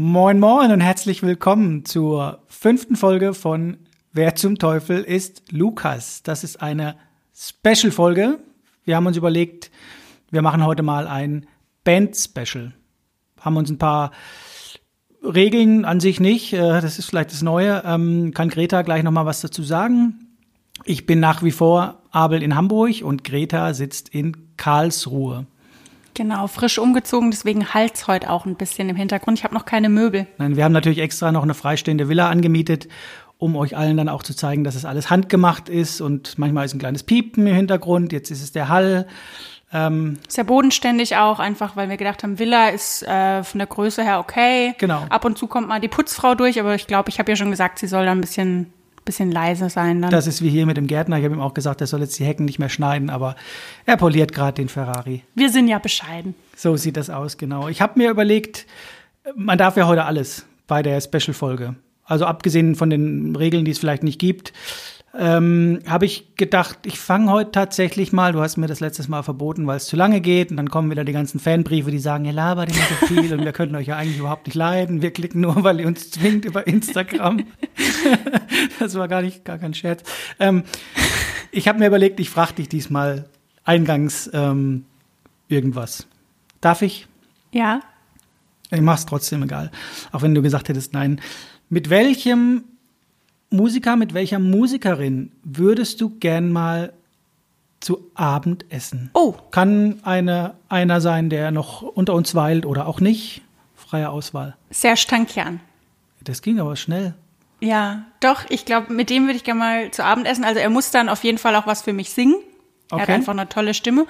Moin Moin und herzlich willkommen zur fünften Folge von Wer zum Teufel ist Lukas. Das ist eine Special-Folge. Wir haben uns überlegt, wir machen heute mal ein Band-Special. Haben uns ein paar Regeln an sich nicht, äh, das ist vielleicht das Neue. Ähm, kann Greta gleich noch mal was dazu sagen? Ich bin nach wie vor Abel in Hamburg und Greta sitzt in Karlsruhe. Genau, frisch umgezogen, deswegen halt's heute auch ein bisschen im Hintergrund. Ich habe noch keine Möbel. Nein, wir haben natürlich extra noch eine freistehende Villa angemietet, um euch allen dann auch zu zeigen, dass es alles handgemacht ist und manchmal ist ein kleines Piepen im Hintergrund, jetzt ist es der Hall. Ähm, Sehr bodenständig auch, einfach weil wir gedacht haben, Villa ist äh, von der Größe her okay. Genau. Ab und zu kommt mal die Putzfrau durch, aber ich glaube, ich habe ja schon gesagt, sie soll da ein bisschen bisschen leise sein dann. Das ist wie hier mit dem Gärtner. Ich habe ihm auch gesagt, er soll jetzt die Hecken nicht mehr schneiden, aber er poliert gerade den Ferrari. Wir sind ja bescheiden. So sieht das aus, genau. Ich habe mir überlegt, man darf ja heute alles bei der Special-Folge. Also abgesehen von den Regeln, die es vielleicht nicht gibt, ähm, habe ich gedacht, ich fange heute tatsächlich mal, du hast mir das letztes Mal verboten, weil es zu lange geht und dann kommen wieder die ganzen Fanbriefe, die sagen, ihr labert immer so viel und wir können euch ja eigentlich überhaupt nicht leiden, wir klicken nur, weil ihr uns zwingt über Instagram. das war gar nicht, gar kein Scherz. Ähm, ich habe mir überlegt, ich frage dich diesmal eingangs ähm, irgendwas. Darf ich? Ja. Ich mach's trotzdem egal. Auch wenn du gesagt hättest, nein. Mit welchem Musiker, mit welcher Musikerin würdest du gern mal zu Abend essen? Oh. Kann eine, einer sein, der noch unter uns weilt oder auch nicht? Freie Auswahl. Serge Tankian. Das ging aber schnell. Ja, doch, ich glaube, mit dem würde ich gerne mal zu Abend essen. Also er muss dann auf jeden Fall auch was für mich singen. Okay. Er hat einfach eine tolle Stimme.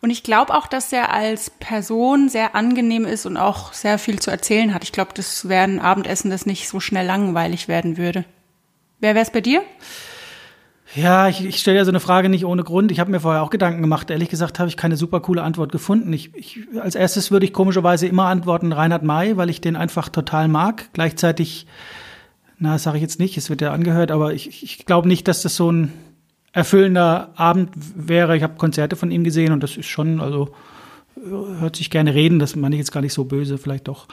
Und ich glaube auch, dass er als Person sehr angenehm ist und auch sehr viel zu erzählen hat. Ich glaube, das wäre ein Abendessen, das nicht so schnell langweilig werden würde. Wer wäre es bei dir? Ja, ich, ich stelle ja so eine Frage nicht ohne Grund. Ich habe mir vorher auch Gedanken gemacht. Ehrlich gesagt habe ich keine super coole Antwort gefunden. Ich, ich, als erstes würde ich komischerweise immer antworten Reinhard May, weil ich den einfach total mag. Gleichzeitig, na, das sage ich jetzt nicht, es wird ja angehört, aber ich, ich glaube nicht, dass das so ein erfüllender Abend wäre. Ich habe Konzerte von ihm gesehen und das ist schon, also hört sich gerne reden, das meine ich jetzt gar nicht so böse, vielleicht doch.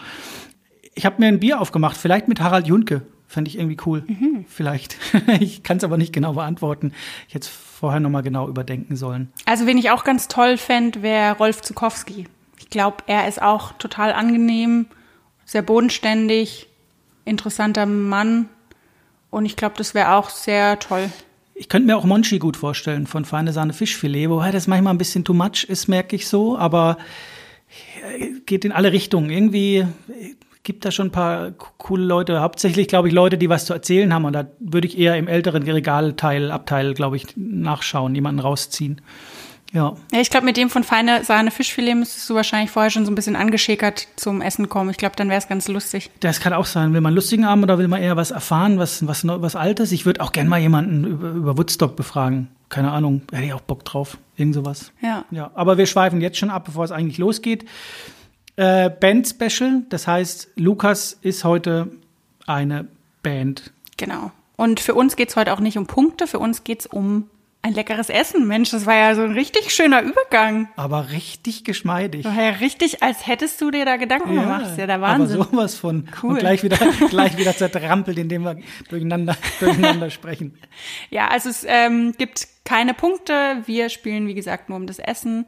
Ich habe mir ein Bier aufgemacht, vielleicht mit Harald Junke. Fände ich irgendwie cool. Mhm. Vielleicht. ich kann es aber nicht genau beantworten. Ich hätte es vorher nochmal genau überdenken sollen. Also, wen ich auch ganz toll fände, wäre Rolf Zukowski. Ich glaube, er ist auch total angenehm, sehr bodenständig, interessanter Mann. Und ich glaube, das wäre auch sehr toll. Ich könnte mir auch Monchi gut vorstellen von Feine Sahne Fischfilet, wobei das manchmal ein bisschen too much ist, merke ich so, aber geht in alle Richtungen. Irgendwie gibt da schon ein paar coole Leute, hauptsächlich, glaube ich, Leute, die was zu erzählen haben. Und da würde ich eher im älteren Regalteil, Abteil, glaube ich, nachschauen, jemanden rausziehen. Ja. ja ich glaube, mit dem von feine Sahne Fischfilet müsstest du wahrscheinlich vorher schon so ein bisschen angeschäkert zum Essen kommen. Ich glaube, dann wäre es ganz lustig. Das kann auch sein. Will man lustigen haben oder will man eher was erfahren, was, was, was Altes? Ich würde auch gerne mal jemanden über, über Woodstock befragen. Keine Ahnung, hätte ich auch Bock drauf. Irgend sowas. Ja. ja. Aber wir schweifen jetzt schon ab, bevor es eigentlich losgeht äh, Band-Special. Das heißt, Lukas ist heute eine Band. Genau. Und für uns geht es heute auch nicht um Punkte, für uns geht es um ein leckeres Essen. Mensch, das war ja so ein richtig schöner Übergang. Aber richtig geschmeidig. War ja richtig, als hättest du dir da Gedanken ja, gemacht. Das ist ja der Wahnsinn. Aber sowas von. Cool. Und gleich wieder, gleich wieder zertrampelt, indem wir durcheinander, durcheinander sprechen. Ja, also es ähm, gibt keine Punkte. Wir spielen, wie gesagt, nur um das Essen.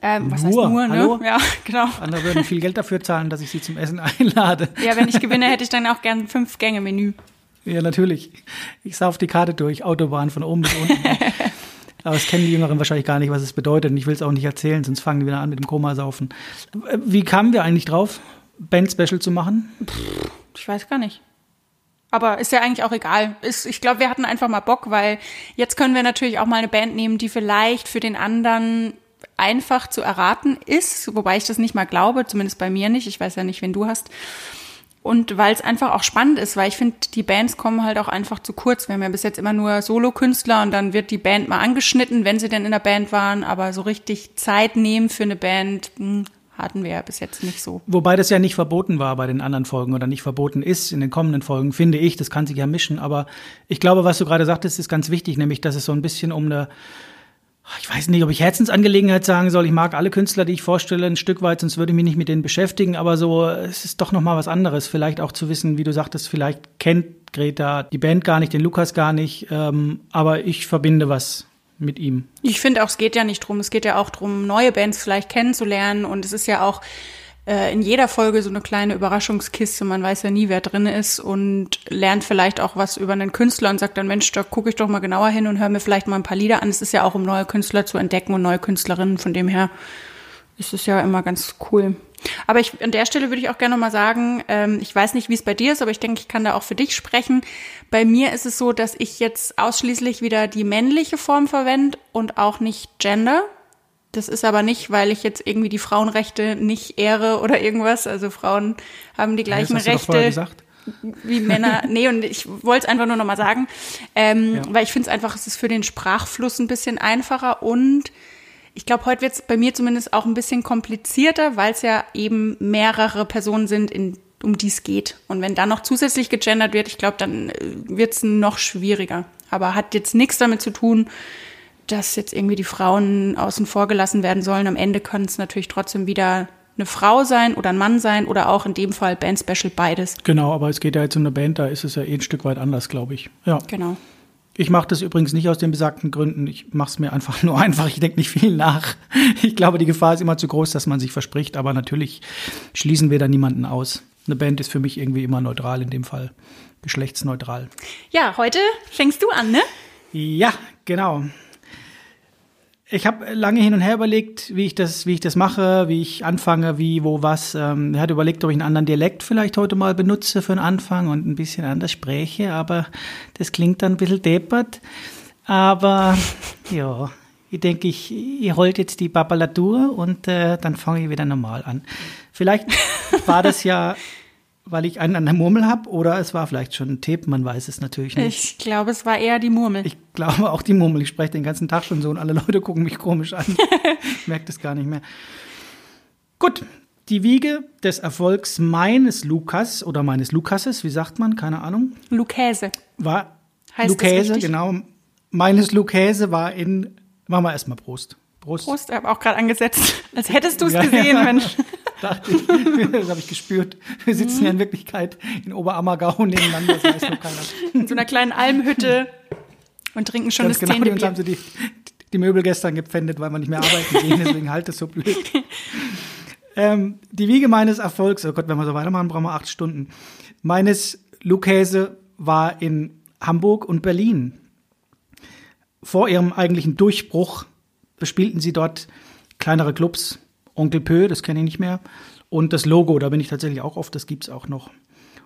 Ähm, was nur, heißt nur, ne? Hallo? Ja, genau. Andere würden viel Geld dafür zahlen, dass ich sie zum Essen einlade. Ja, wenn ich gewinne, hätte ich dann auch gern fünf Gänge Menü. Ja, natürlich. Ich sauf die Karte durch, Autobahn von oben bis unten. Aber das kennen die Jüngeren wahrscheinlich gar nicht, was es bedeutet. Und ich will es auch nicht erzählen, sonst fangen die wieder an mit dem Komasaufen. Wie kamen wir eigentlich drauf, Band-Special zu machen? Pff, ich weiß gar nicht. Aber ist ja eigentlich auch egal. Ist, ich glaube, wir hatten einfach mal Bock, weil jetzt können wir natürlich auch mal eine Band nehmen, die vielleicht für den anderen einfach zu erraten ist, wobei ich das nicht mal glaube, zumindest bei mir nicht. Ich weiß ja nicht, wen du hast. Und weil es einfach auch spannend ist, weil ich finde, die Bands kommen halt auch einfach zu kurz. Wir haben ja bis jetzt immer nur Solo-Künstler und dann wird die Band mal angeschnitten, wenn sie denn in der Band waren. Aber so richtig Zeit nehmen für eine Band hm, hatten wir ja bis jetzt nicht so. Wobei das ja nicht verboten war bei den anderen Folgen oder nicht verboten ist in den kommenden Folgen, finde ich. Das kann sich ja mischen. Aber ich glaube, was du gerade sagtest, ist ganz wichtig, nämlich, dass es so ein bisschen um eine ich weiß nicht, ob ich Herzensangelegenheit sagen soll. Ich mag alle Künstler, die ich vorstelle, ein Stück weit, sonst würde ich mich nicht mit denen beschäftigen. Aber so, es ist doch noch mal was anderes. Vielleicht auch zu wissen, wie du sagtest, vielleicht kennt Greta die Band gar nicht, den Lukas gar nicht. Ähm, aber ich verbinde was mit ihm. Ich finde auch, es geht ja nicht drum. Es geht ja auch drum, neue Bands vielleicht kennenzulernen. Und es ist ja auch äh, in jeder Folge so eine kleine Überraschungskiste. Man weiß ja nie, wer drin ist und lernt vielleicht auch was über einen Künstler und sagt dann, Mensch, da gucke ich doch mal genauer hin und höre mir vielleicht mal ein paar Lieder an. Es ist ja auch, um neue Künstler zu entdecken und neue Künstlerinnen. Von dem her ist es ja immer ganz cool. Aber ich, an der Stelle würde ich auch gerne mal sagen, ähm, ich weiß nicht, wie es bei dir ist, aber ich denke, ich kann da auch für dich sprechen. Bei mir ist es so, dass ich jetzt ausschließlich wieder die männliche Form verwende und auch nicht Gender. Das ist aber nicht, weil ich jetzt irgendwie die Frauenrechte nicht ehre oder irgendwas. Also Frauen haben die gleichen ja, Rechte wie Männer. nee, und ich wollte es einfach nur nochmal sagen, ähm, ja. weil ich finde es einfach, es ist für den Sprachfluss ein bisschen einfacher und ich glaube, heute wird es bei mir zumindest auch ein bisschen komplizierter, weil es ja eben mehrere Personen sind, in, um die es geht. Und wenn da noch zusätzlich gegendert wird, ich glaube, dann äh, wird es noch schwieriger. Aber hat jetzt nichts damit zu tun, dass jetzt irgendwie die Frauen außen vor gelassen werden sollen. Am Ende können es natürlich trotzdem wieder eine Frau sein oder ein Mann sein oder auch in dem Fall Band Special beides. Genau, aber es geht ja jetzt um eine Band, da ist es ja eh ein Stück weit anders, glaube ich. Ja. Genau. Ich mache das übrigens nicht aus den besagten Gründen. Ich mache es mir einfach nur einfach. Ich denke nicht viel nach. Ich glaube, die Gefahr ist immer zu groß, dass man sich verspricht. Aber natürlich schließen wir da niemanden aus. Eine Band ist für mich irgendwie immer neutral in dem Fall. Geschlechtsneutral. Ja, heute fängst du an, ne? Ja, genau. Ich habe lange hin und her überlegt, wie ich das, wie ich das mache, wie ich anfange, wie, wo, was. Ähm, ich hatte überlegt, ob ich einen anderen Dialekt vielleicht heute mal benutze für den Anfang und ein bisschen anders spreche, aber das klingt dann ein bisschen deppert. Aber ja, ich denke, ich, ich holt jetzt die Babalatur und äh, dann fange ich wieder normal an. Vielleicht war das ja weil ich einen an der Murmel habe oder es war vielleicht schon ein Tipp, man weiß es natürlich nicht. Ich glaube, es war eher die Murmel. Ich glaube auch die Murmel. Ich spreche den ganzen Tag schon so und alle Leute gucken mich komisch an. ich merke das gar nicht mehr. Gut, die Wiege des Erfolgs meines Lukas oder meines Lukases, wie sagt man, keine Ahnung. Lukäse. War heißt Lukäse, genau. Meines Lukäse war in, machen wir erstmal Prost. Prost. Prost, ich habe auch gerade angesetzt, als hättest du es ja, gesehen, ja. Mensch. Dachte ich, das habe ich gespürt. Wir sitzen ja in Wirklichkeit in Oberammergau nebeneinander, das weiß nur keiner. In so einer kleinen Almhütte und trinken schon Ganz das genau, Uns haben sie die, die Möbel gestern gepfändet, weil wir nicht mehr arbeiten gehen, deswegen halt es so blöd. Ähm, die Wiege meines Erfolgs, oh Gott, wenn wir so weitermachen, brauchen wir acht Stunden. Meines Lukäse war in Hamburg und Berlin. Vor ihrem eigentlichen Durchbruch bespielten sie dort kleinere Clubs. Onkel Pö, das kenne ich nicht mehr. Und das Logo, da bin ich tatsächlich auch oft, das gibt es auch noch.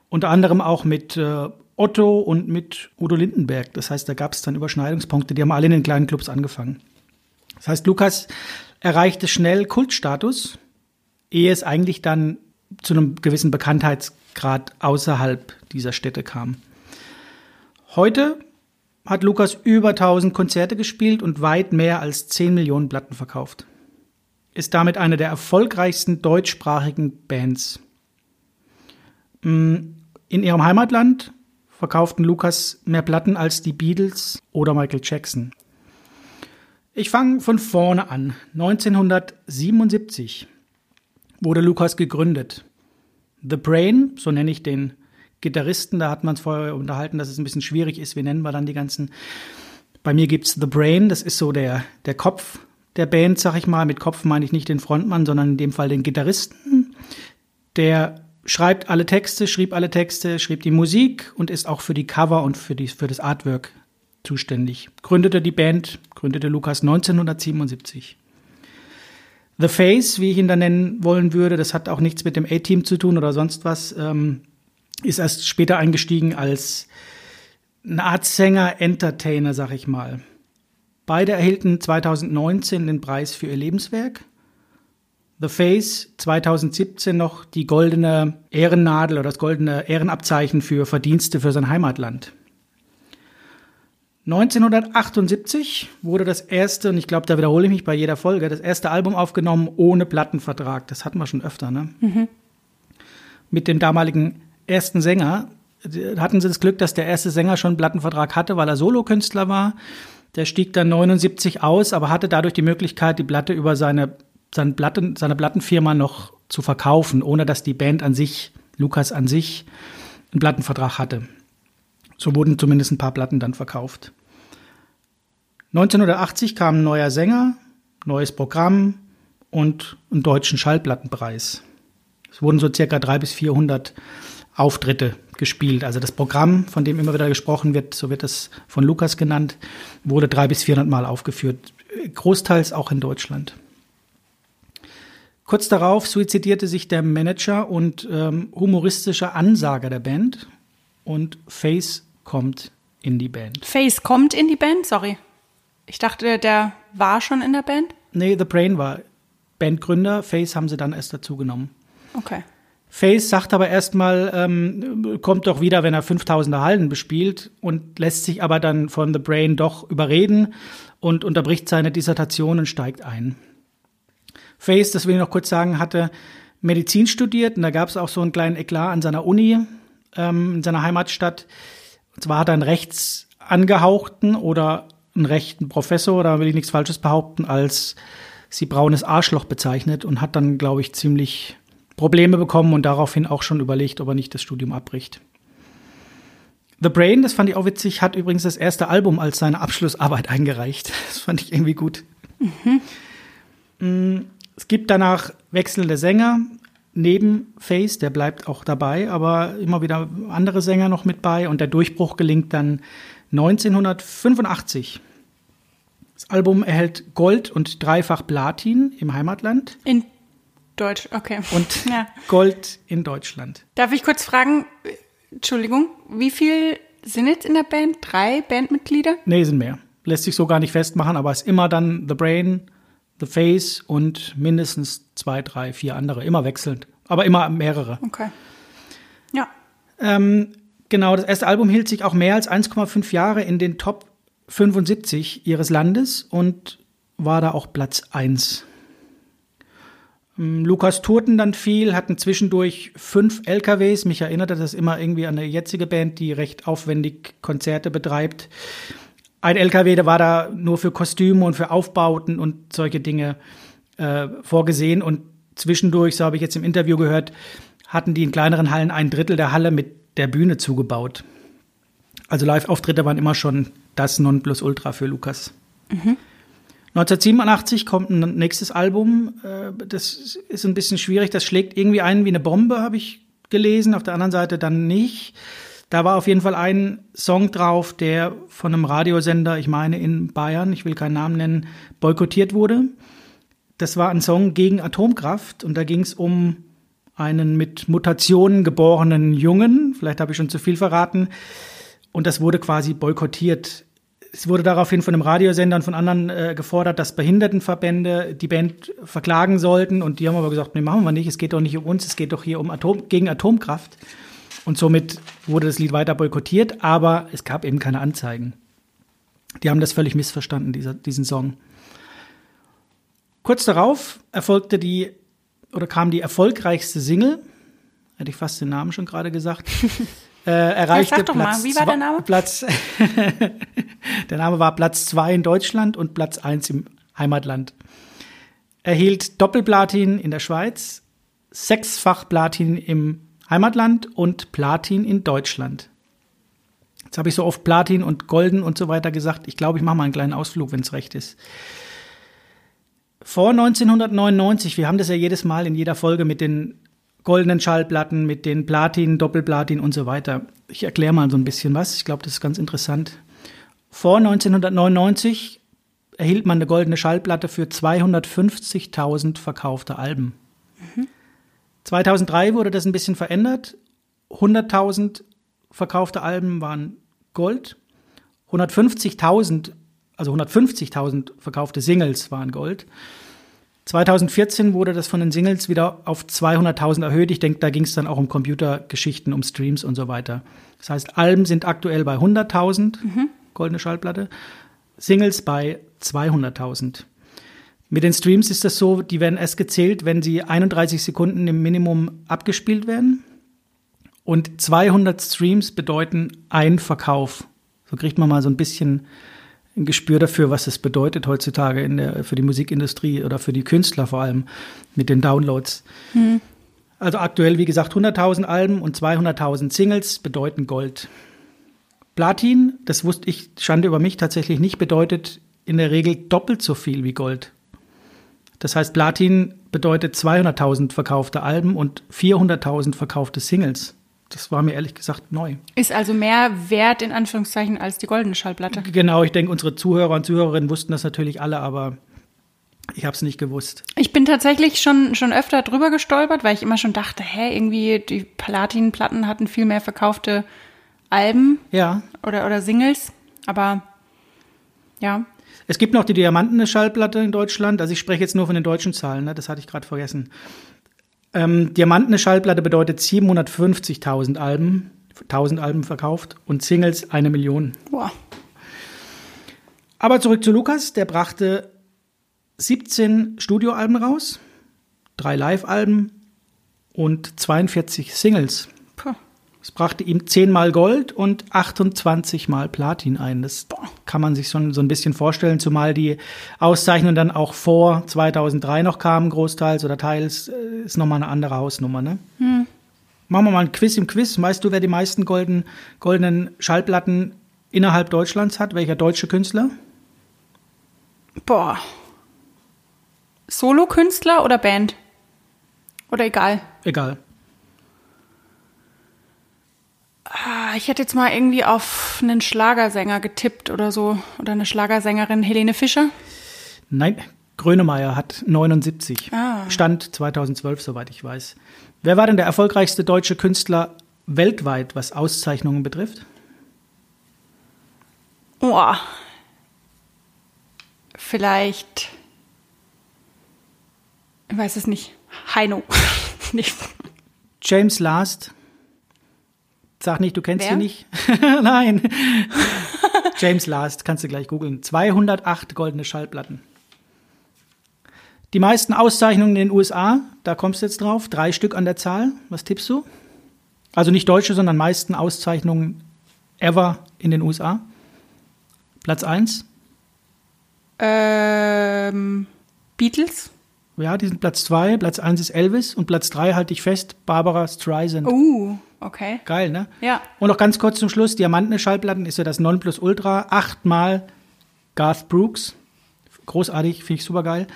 Unter anderem auch mit äh, Otto und mit Udo Lindenberg. Das heißt, da gab es dann Überschneidungspunkte. Die haben alle in den kleinen Clubs angefangen. Das heißt, Lukas erreichte schnell Kultstatus, ehe es eigentlich dann zu einem gewissen Bekanntheitsgrad außerhalb dieser Städte kam. Heute hat Lukas über 1000 Konzerte gespielt und weit mehr als 10 Millionen Platten verkauft. Ist damit eine der erfolgreichsten deutschsprachigen Bands. Mm, in ihrem Heimatland verkauften Lukas mehr Platten als die Beatles oder Michael Jackson. Ich fange von vorne an. 1977 wurde Lukas gegründet. The Brain, so nenne ich den Gitarristen, da hat man es vorher unterhalten, dass es ein bisschen schwierig ist. Wie nennen wir dann die ganzen? Bei mir gibt es The Brain, das ist so der, der Kopf der Band, sag ich mal. Mit Kopf meine ich nicht den Frontmann, sondern in dem Fall den Gitarristen. Der schreibt alle Texte, schrieb alle Texte, schrieb die Musik und ist auch für die Cover und für, die, für das Artwork zuständig. Gründete die Band, gründete Lukas 1977. The Face, wie ich ihn da nennen wollen würde, das hat auch nichts mit dem A-Team zu tun oder sonst was. Ähm, ist erst später eingestiegen als eine Art Sänger, Entertainer, sag ich mal. Beide erhielten 2019 den Preis für ihr Lebenswerk. The Face 2017 noch die goldene Ehrennadel oder das goldene Ehrenabzeichen für Verdienste für sein Heimatland. 1978 wurde das erste, und ich glaube, da wiederhole ich mich bei jeder Folge, das erste Album aufgenommen ohne Plattenvertrag. Das hatten wir schon öfter, ne? Mhm. Mit dem damaligen ersten Sänger hatten sie das Glück, dass der erste Sänger schon einen Plattenvertrag hatte, weil er Solokünstler war. Der stieg dann 79 aus, aber hatte dadurch die Möglichkeit, die Platte über seine, seine, Platten, seine Plattenfirma noch zu verkaufen, ohne dass die Band an sich, Lukas an sich, einen Plattenvertrag hatte. So wurden zumindest ein paar Platten dann verkauft. 1980 kam ein neuer Sänger, neues Programm und einen deutschen Schallplattenpreis. Es wurden so circa 300 bis 400 Auftritte gespielt. Also das Programm, von dem immer wieder gesprochen wird, so wird es von Lukas genannt, wurde 300 bis 400 Mal aufgeführt. Großteils auch in Deutschland. Kurz darauf suizidierte sich der Manager und ähm, humoristische Ansager der Band und Face kommt in die Band. Face kommt in die Band? Sorry. Ich dachte, der war schon in der Band? Nee, The Brain war Bandgründer. Face haben sie dann erst dazu genommen. Okay. Face sagt aber erstmal, ähm, kommt doch wieder, wenn er 5000er Hallen bespielt und lässt sich aber dann von The Brain doch überreden und unterbricht seine Dissertation und steigt ein. Face, das will ich noch kurz sagen, hatte Medizin studiert und da gab es auch so einen kleinen Eklat an seiner Uni ähm, in seiner Heimatstadt. Und zwar hat er einen rechts angehauchten oder einen rechten Professor, da will ich nichts Falsches behaupten, als sie braunes Arschloch bezeichnet und hat dann, glaube ich, ziemlich Probleme bekommen und daraufhin auch schon überlegt, ob er nicht das Studium abbricht. The Brain, das fand ich auch witzig, hat übrigens das erste Album als seine Abschlussarbeit eingereicht. Das fand ich irgendwie gut. Mhm. Es gibt danach wechselnde Sänger neben Face, der bleibt auch dabei, aber immer wieder andere Sänger noch mit bei und der Durchbruch gelingt dann 1985. Das Album erhält Gold und dreifach Platin im Heimatland. In Deutsch, okay. Und ja. Gold in Deutschland. Darf ich kurz fragen, Entschuldigung, wie viel sind jetzt in der Band? Drei Bandmitglieder? Nee, sind mehr. Lässt sich so gar nicht festmachen, aber es ist immer dann The Brain, The Face und mindestens zwei, drei, vier andere, immer wechselnd, aber immer mehrere. Okay. Ja. Ähm, genau, das erste Album hielt sich auch mehr als 1,5 Jahre in den Top 75 ihres Landes und war da auch Platz 1. Ähm, Lukas tourten dann viel, hatten zwischendurch fünf LKWs. Mich erinnerte das immer irgendwie an eine jetzige Band, die recht aufwendig Konzerte betreibt ein LKW, der war da nur für Kostüme und für Aufbauten und solche Dinge äh, vorgesehen. Und zwischendurch, so habe ich jetzt im Interview gehört, hatten die in kleineren Hallen ein Drittel der Halle mit der Bühne zugebaut. Also Live-Auftritte waren immer schon das Nonplusultra für Lukas. Mhm. 1987 kommt ein nächstes Album. Äh, das ist ein bisschen schwierig. Das schlägt irgendwie ein wie eine Bombe, habe ich gelesen. Auf der anderen Seite dann nicht. Da war auf jeden Fall ein Song drauf, der von einem Radiosender, ich meine in Bayern, ich will keinen Namen nennen, boykottiert wurde. Das war ein Song gegen Atomkraft und da ging es um einen mit Mutationen geborenen Jungen, vielleicht habe ich schon zu viel verraten, und das wurde quasi boykottiert. Es wurde daraufhin von einem Radiosender und von anderen äh, gefordert, dass Behindertenverbände die Band verklagen sollten und die haben aber gesagt, nee, machen wir nicht, es geht doch nicht um uns, es geht doch hier um Atom gegen Atomkraft. Und somit wurde das Lied weiter boykottiert, aber es gab eben keine Anzeigen. Die haben das völlig missverstanden, dieser, diesen Song. Kurz darauf erfolgte die oder kam die erfolgreichste Single, hätte ich fast den Namen schon gerade gesagt, äh, erreichte ja, Platz, mal, wie war der Name? Platz der Name war Platz 2 in Deutschland und Platz 1 im Heimatland. Erhielt Doppelplatin in der Schweiz, sechsfach Platin im Heimatland und Platin in Deutschland. Jetzt habe ich so oft Platin und Golden und so weiter gesagt. Ich glaube, ich mache mal einen kleinen Ausflug, wenn es recht ist. Vor 1999, wir haben das ja jedes Mal in jeder Folge mit den goldenen Schallplatten, mit den Platin, Doppelplatin und so weiter. Ich erkläre mal so ein bisschen was. Ich glaube, das ist ganz interessant. Vor 1999 erhielt man eine goldene Schallplatte für 250.000 verkaufte Alben. Mhm. 2003 wurde das ein bisschen verändert. 100.000 verkaufte Alben waren Gold. 150.000, also 150.000 verkaufte Singles waren Gold. 2014 wurde das von den Singles wieder auf 200.000 erhöht. Ich denke, da ging es dann auch um Computergeschichten, um Streams und so weiter. Das heißt, Alben sind aktuell bei 100.000, mhm. goldene Schallplatte, Singles bei 200.000. Mit den Streams ist das so, die werden erst gezählt, wenn sie 31 Sekunden im Minimum abgespielt werden. Und 200 Streams bedeuten ein Verkauf. So kriegt man mal so ein bisschen ein Gespür dafür, was es bedeutet heutzutage in der, für die Musikindustrie oder für die Künstler vor allem mit den Downloads. Hm. Also aktuell, wie gesagt, 100.000 Alben und 200.000 Singles bedeuten Gold. Platin, das wusste ich, Schande über mich, tatsächlich nicht, bedeutet in der Regel doppelt so viel wie Gold. Das heißt, Platin bedeutet 200.000 verkaufte Alben und 400.000 verkaufte Singles. Das war mir ehrlich gesagt neu. Ist also mehr wert in Anführungszeichen als die goldene Schallplatte. Genau, ich denke, unsere Zuhörer und Zuhörerinnen wussten das natürlich alle, aber ich habe es nicht gewusst. Ich bin tatsächlich schon, schon öfter drüber gestolpert, weil ich immer schon dachte, hä, irgendwie die Platin-Platten hatten viel mehr verkaufte Alben ja. oder, oder Singles. Aber ja. Es gibt noch die Diamantene Schallplatte in Deutschland. Also ich spreche jetzt nur von den deutschen Zahlen, ne? das hatte ich gerade vergessen. Ähm, Diamantene Schallplatte bedeutet 750.000 Alben, 1000 Alben verkauft und Singles eine Million. Boah. Aber zurück zu Lukas, der brachte 17 Studioalben raus, drei Live-Alben und 42 Singles. Es brachte ihm 10 mal Gold und 28 mal Platin ein. Das kann man sich schon so ein bisschen vorstellen, zumal die Auszeichnung dann auch vor 2003 noch kamen, großteils oder teils, äh, ist nochmal eine andere Hausnummer. Ne? Hm. Machen wir mal ein Quiz im Quiz. Weißt du, wer die meisten golden, goldenen Schallplatten innerhalb Deutschlands hat? Welcher deutsche Künstler? Boah. Solo-Künstler oder Band? Oder egal? Egal. Ah, ich hätte jetzt mal irgendwie auf einen Schlagersänger getippt oder so. Oder eine Schlagersängerin, Helene Fischer. Nein, Grönemeyer hat 79. Ah. Stand 2012, soweit ich weiß. Wer war denn der erfolgreichste deutsche Künstler weltweit, was Auszeichnungen betrifft? Oh. Vielleicht. Ich weiß es nicht. Heino. nicht. James Last Sag nicht, du kennst Wer? sie nicht. Nein. James Last, kannst du gleich googeln. 208 goldene Schallplatten. Die meisten Auszeichnungen in den USA, da kommst du jetzt drauf, drei Stück an der Zahl. Was tippst du? Also nicht deutsche, sondern meisten Auszeichnungen ever in den USA. Platz 1? Ähm, Beatles? Ja, die sind Platz 2. Platz 1 ist Elvis und Platz 3 halte ich fest, Barbara Streisand. Uh, okay. Geil, ne? Ja. Und noch ganz kurz zum Schluss, Diamantene Schallplatten ist ja das Nonplusultra. Achtmal Garth Brooks. Großartig, finde ich super geil.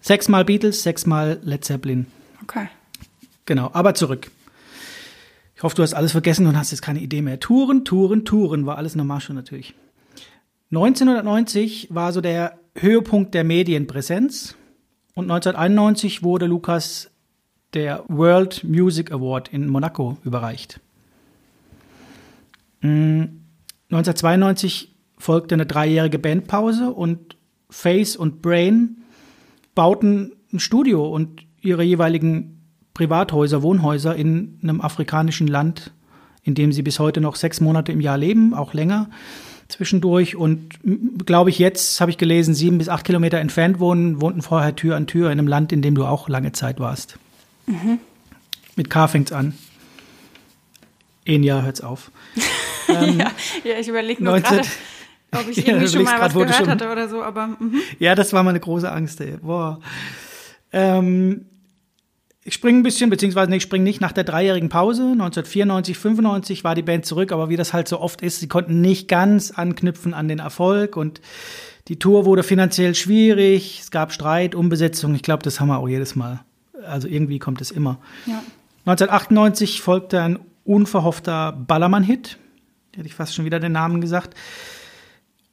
Sechsmal Beatles, sechsmal Led Zeppelin. Okay. Genau, aber zurück. Ich hoffe, du hast alles vergessen und hast jetzt keine Idee mehr. Touren, Touren, Touren war alles normal schon natürlich. 1990 war so der Höhepunkt der Medienpräsenz und 1991 wurde Lukas der World Music Award in Monaco überreicht. 1992 mm, folgte eine dreijährige Bandpause und Face und Brain bauten ein Studio und ihre jeweiligen Privathäuser, Wohnhäuser in einem afrikanischen Land, in dem sie bis heute noch sechs Monate im Jahr leben, auch länger zwischendurch. Und glaube ich, jetzt habe ich gelesen, sieben bis acht Kilometer entfernt wohnen, wohnten vorher Tür an Tür in einem Land, in dem du auch lange Zeit warst. Mhm. Mit K fängt's an. Ein Jahr hört's auf. ähm, ja, ja, ich überlege nur gerade, ob ich irgendwie ja, schon mal was gehört hatte oder so, aber. Mhm. Ja, das war meine große Angst, ey. Boah. Ähm, ich springe ein bisschen, beziehungsweise nee, ich springe nicht nach der dreijährigen Pause. 1994, 95 war die Band zurück, aber wie das halt so oft ist, sie konnten nicht ganz anknüpfen an den Erfolg und die Tour wurde finanziell schwierig, es gab Streit, Umbesetzung. Ich glaube, das haben wir auch jedes Mal. Also irgendwie kommt es immer. Ja. 1998 folgte ein unverhoffter Ballermann-Hit. Hätte ich fast schon wieder den Namen gesagt.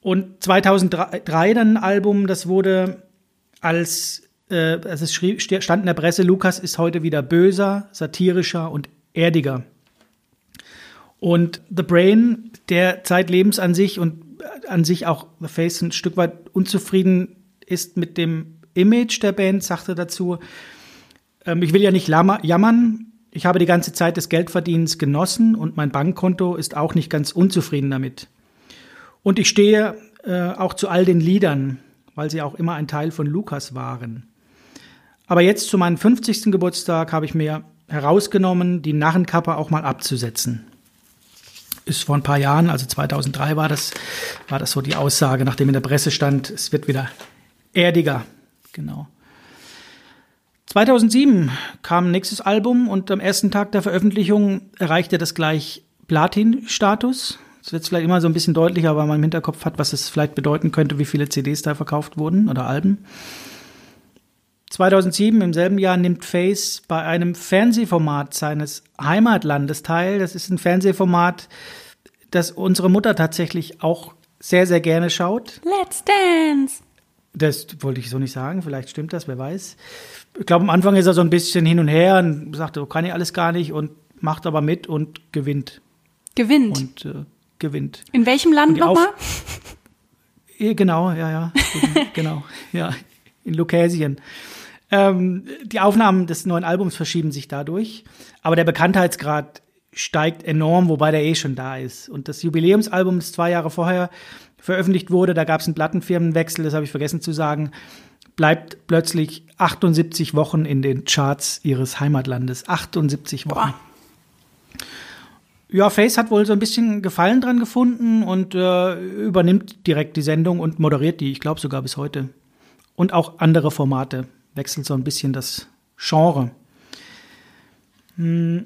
Und 2003 dann ein Album, das wurde als äh, also es schrieb, stand in der Presse, Lukas ist heute wieder böser, satirischer und erdiger. Und The Brain, der zeitlebens an sich und an sich auch The Face ein Stück weit unzufrieden ist mit dem Image der Band, sagte dazu, ähm, ich will ja nicht jammern, ich habe die ganze Zeit des Geldverdienens genossen und mein Bankkonto ist auch nicht ganz unzufrieden damit. Und ich stehe äh, auch zu all den Liedern, weil sie auch immer ein Teil von Lukas waren. Aber jetzt zu meinem 50. Geburtstag habe ich mir herausgenommen, die Narrenkappe auch mal abzusetzen. ist vor ein paar Jahren, also 2003 war das, war das so die Aussage, nachdem in der Presse stand, es wird wieder erdiger. Genau. 2007 kam ein nächstes Album und am ersten Tag der Veröffentlichung erreichte das gleich Platin-Status. Es wird vielleicht immer so ein bisschen deutlicher, weil man im Hinterkopf hat, was es vielleicht bedeuten könnte, wie viele CDs da verkauft wurden oder Alben. 2007, im selben Jahr, nimmt Face bei einem Fernsehformat seines Heimatlandes teil. Das ist ein Fernsehformat, das unsere Mutter tatsächlich auch sehr, sehr gerne schaut. Let's Dance! Das wollte ich so nicht sagen, vielleicht stimmt das, wer weiß. Ich glaube, am Anfang ist er so ein bisschen hin und her und sagt, oh, kann ich alles gar nicht und macht aber mit und gewinnt. Gewinnt. Und äh, gewinnt. In welchem Land nochmal? Genau, ja, ja. genau, ja. In Lucasien. Ähm, die Aufnahmen des neuen Albums verschieben sich dadurch, aber der Bekanntheitsgrad steigt enorm, wobei der eh schon da ist. Und das Jubiläumsalbum, das zwei Jahre vorher veröffentlicht wurde, da gab es einen Plattenfirmenwechsel, das habe ich vergessen zu sagen, bleibt plötzlich 78 Wochen in den Charts ihres Heimatlandes. 78 Wochen. Boah. Ja, Face hat wohl so ein bisschen Gefallen dran gefunden und äh, übernimmt direkt die Sendung und moderiert die, ich glaube sogar bis heute. Und auch andere Formate wechselt so ein bisschen das Genre. Hm,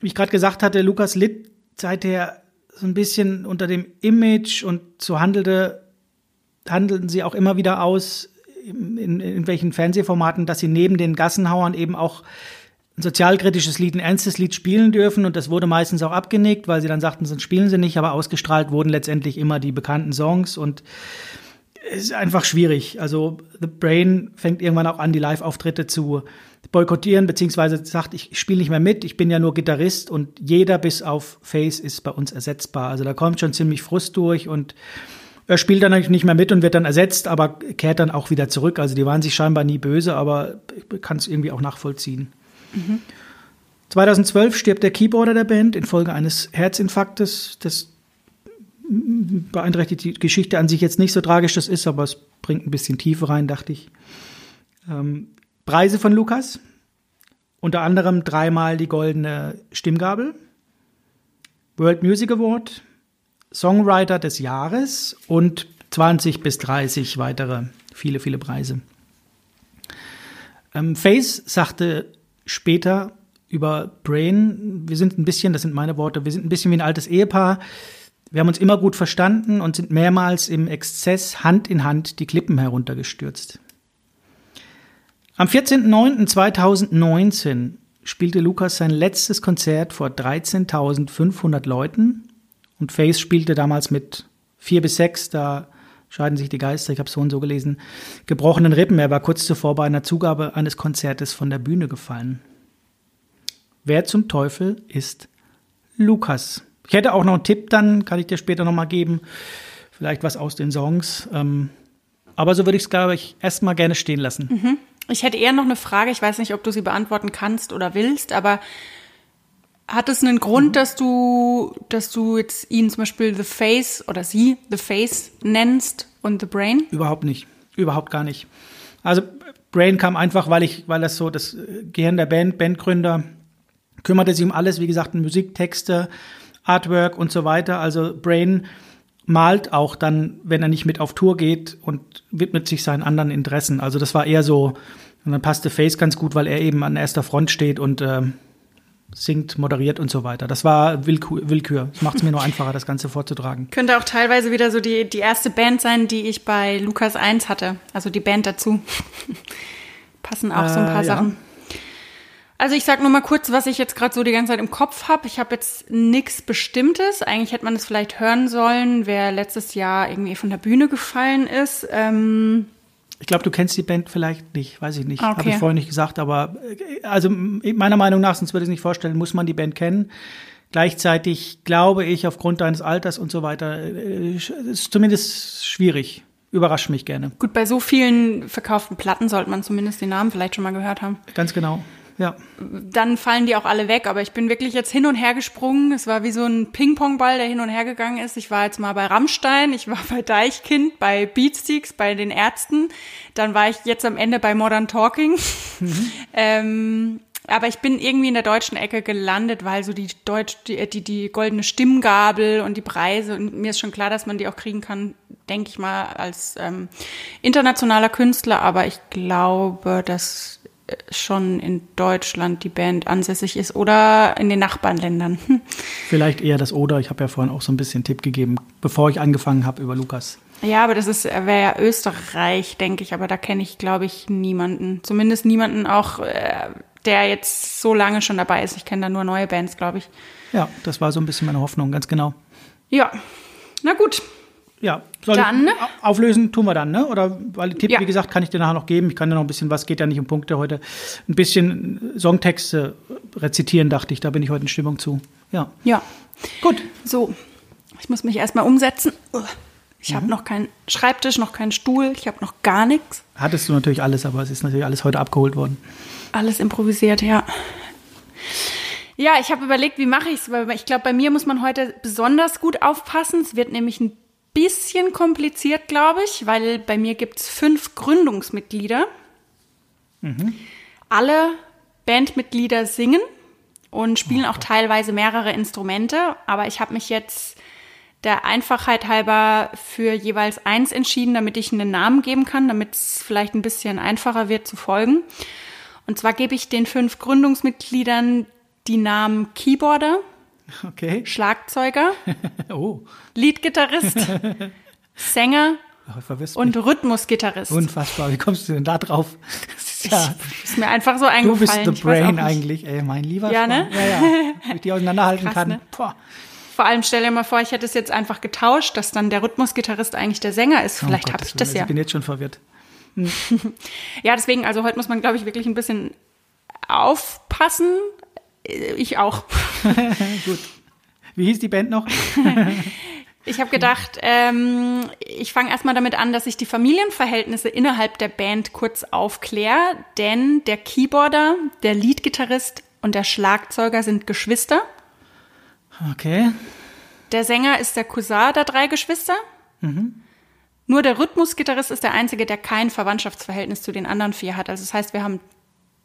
wie ich gerade gesagt hatte, Lukas litt seither so ein bisschen unter dem Image und so handelte, handelten sie auch immer wieder aus, in, in, in welchen Fernsehformaten, dass sie neben den Gassenhauern eben auch ein sozialkritisches Lied, ein ernstes Lied spielen dürfen. Und das wurde meistens auch abgenickt, weil sie dann sagten, sonst spielen sie nicht, aber ausgestrahlt wurden letztendlich immer die bekannten Songs. Und ist einfach schwierig. Also The Brain fängt irgendwann auch an, die Live-Auftritte zu boykottieren, beziehungsweise sagt, ich spiele nicht mehr mit, ich bin ja nur Gitarrist. Und jeder bis auf Face ist bei uns ersetzbar. Also da kommt schon ziemlich Frust durch. Und er spielt dann eigentlich nicht mehr mit und wird dann ersetzt, aber kehrt dann auch wieder zurück. Also die waren sich scheinbar nie böse, aber ich kann es irgendwie auch nachvollziehen. Mhm. 2012 stirbt der Keyboarder der Band infolge eines Herzinfarktes. Das beeinträchtigt die Geschichte an sich jetzt nicht so tragisch das ist, aber es bringt ein bisschen Tiefe rein, dachte ich. Ähm, Preise von Lukas. Unter anderem dreimal die goldene Stimmgabel, World Music Award, Songwriter des Jahres und 20 bis 30 weitere, viele, viele Preise. Ähm, Face sagte später über Brain, wir sind ein bisschen, das sind meine Worte, wir sind ein bisschen wie ein altes Ehepaar. Wir haben uns immer gut verstanden und sind mehrmals im Exzess Hand in Hand die Klippen heruntergestürzt. Am 14.09.2019 spielte Lukas sein letztes Konzert vor 13.500 Leuten und Face spielte damals mit vier bis sechs, da scheiden sich die Geister, ich habe so und so gelesen, gebrochenen Rippen. Er war kurz zuvor bei einer Zugabe eines Konzertes von der Bühne gefallen. Wer zum Teufel ist Lukas? Ich hätte auch noch einen Tipp, dann kann ich dir später nochmal geben. Vielleicht was aus den Songs. Ähm, aber so würde ich es, glaube ich, erstmal gerne stehen lassen. Mhm. Ich hätte eher noch eine Frage. Ich weiß nicht, ob du sie beantworten kannst oder willst, aber hat es einen Grund, mhm. dass du, dass du jetzt ihn zum Beispiel The Face oder sie The Face nennst und The Brain? Überhaupt nicht. Überhaupt gar nicht. Also Brain kam einfach, weil ich, weil das so das Gehirn der Band, Bandgründer, kümmerte sich um alles, wie gesagt, Musik, Texte, Artwork und so weiter. Also Brain malt auch dann, wenn er nicht mit auf Tour geht und widmet sich seinen anderen Interessen. Also das war eher so, und dann passte Face ganz gut, weil er eben an erster Front steht und äh, singt, moderiert und so weiter. Das war Willkür. Willkür. Das macht es mir nur einfacher, das Ganze vorzutragen. Könnte auch teilweise wieder so die, die erste Band sein, die ich bei Lukas 1 hatte. Also die Band dazu. Passen auch so ein paar äh, ja. Sachen. Also ich sag nur mal kurz, was ich jetzt gerade so die ganze Zeit im Kopf habe. Ich habe jetzt nichts Bestimmtes. Eigentlich hätte man es vielleicht hören sollen, wer letztes Jahr irgendwie von der Bühne gefallen ist. Ähm ich glaube, du kennst die Band vielleicht nicht, weiß ich nicht. Okay. Habe ich vorhin nicht gesagt, aber äh, also meiner Meinung nach, sonst würde ich es nicht vorstellen, muss man die Band kennen. Gleichzeitig glaube ich, aufgrund deines Alters und so weiter, äh, ist zumindest schwierig. Überrascht mich gerne. Gut, bei so vielen verkauften Platten sollte man zumindest den Namen vielleicht schon mal gehört haben. Ganz genau ja. Dann fallen die auch alle weg. Aber ich bin wirklich jetzt hin und her gesprungen. Es war wie so ein Ping-Pong-Ball, der hin und her gegangen ist. Ich war jetzt mal bei Rammstein, ich war bei Deichkind, bei Beatsteaks, bei den Ärzten. Dann war ich jetzt am Ende bei Modern Talking. Mhm. ähm, aber ich bin irgendwie in der deutschen Ecke gelandet, weil so die Deutsch, die, die, die goldene Stimmgabel und die Preise, und mir ist schon klar, dass man die auch kriegen kann, denke ich mal, als ähm, internationaler Künstler, aber ich glaube, dass äh, schon in Deutschland die Band ansässig ist oder in den Nachbarländern. Vielleicht eher das Oder. Ich habe ja vorhin auch so ein bisschen Tipp gegeben, bevor ich angefangen habe über Lukas. Ja, aber das ist wäre ja Österreich, denke ich. Aber da kenne ich, glaube ich, niemanden. Zumindest niemanden auch, äh, der jetzt so lange schon dabei ist. Ich kenne da nur neue Bands, glaube ich. Ja, das war so ein bisschen meine Hoffnung, ganz genau. Ja, na gut. Ja, soll Dann? ich auflösen tun wir dann, ne? Oder weil Tipp, Ja. wie gesagt, kann ich dir nachher noch geben. Ich kann dir noch ein bisschen was, geht ja nicht um Punkte heute. Ein bisschen Songtexte rezitieren, dachte ich. Da bin ich heute in Stimmung zu. Ja. Ja, Gut. so. Ich muss mich erstmal umsetzen. Ich habe noch keinen Schreibtisch, noch keinen Stuhl, ich habe noch gar nichts. Hattest du natürlich alles, aber es ist natürlich alles heute abgeholt worden. Alles improvisiert, ja. Ja, ich habe überlegt, wie mache ich es, weil ich glaube, bei mir muss man heute besonders gut aufpassen. Es wird nämlich ein bisschen kompliziert, glaube ich, weil bei mir gibt es fünf Gründungsmitglieder. Alle Bandmitglieder singen und spielen auch teilweise mehrere Instrumente, aber ich habe mich jetzt der Einfachheit halber für jeweils eins entschieden, damit ich einen Namen geben kann, damit es vielleicht ein bisschen einfacher wird zu folgen. Und zwar gebe ich den fünf Gründungsmitgliedern die Namen Keyboarder, Okay. Schlagzeuger, Oh, Leadgitarrist, Sänger verwirrst und. Rhythmusgitarrist. Unfassbar. Wie kommst du denn da drauf? Das ist ja, Ist mir einfach so du eingefallen. bist the Ich brain eigentlich, ey, mein lieber Ja, ne? Freund. Ja, ja. Wenn ich die auseinanderhalten Krass, kann. ne? Boah. Vor allem stell dir mal vor, ich hätte es jetzt einfach getauscht, dass dann der Rhythmusgitarrist eigentlich der Sänger ist. Oh, Vielleicht Gottes habe ich das ja. Ich bin jetzt schon verwirrt. Ja, deswegen, also heute muss man, glaube ich, wirklich ein bisschen aufpassen. Ich auch. Gut. Wie hieß die Band noch? Ich habe gedacht, ähm, ich fange erstmal damit an, dass ich die Familienverhältnisse innerhalb der Band kurz aufkläre, denn der Keyboarder, der Leadgitarrist und der Schlagzeuger sind Geschwister. Okay. Der Sänger ist der Cousin der drei Geschwister. Nur der Rhythmusgitarrist ist der einzige, der kein Verwandtschaftsverhältnis zu den anderen vier hat. Also das heißt, wir haben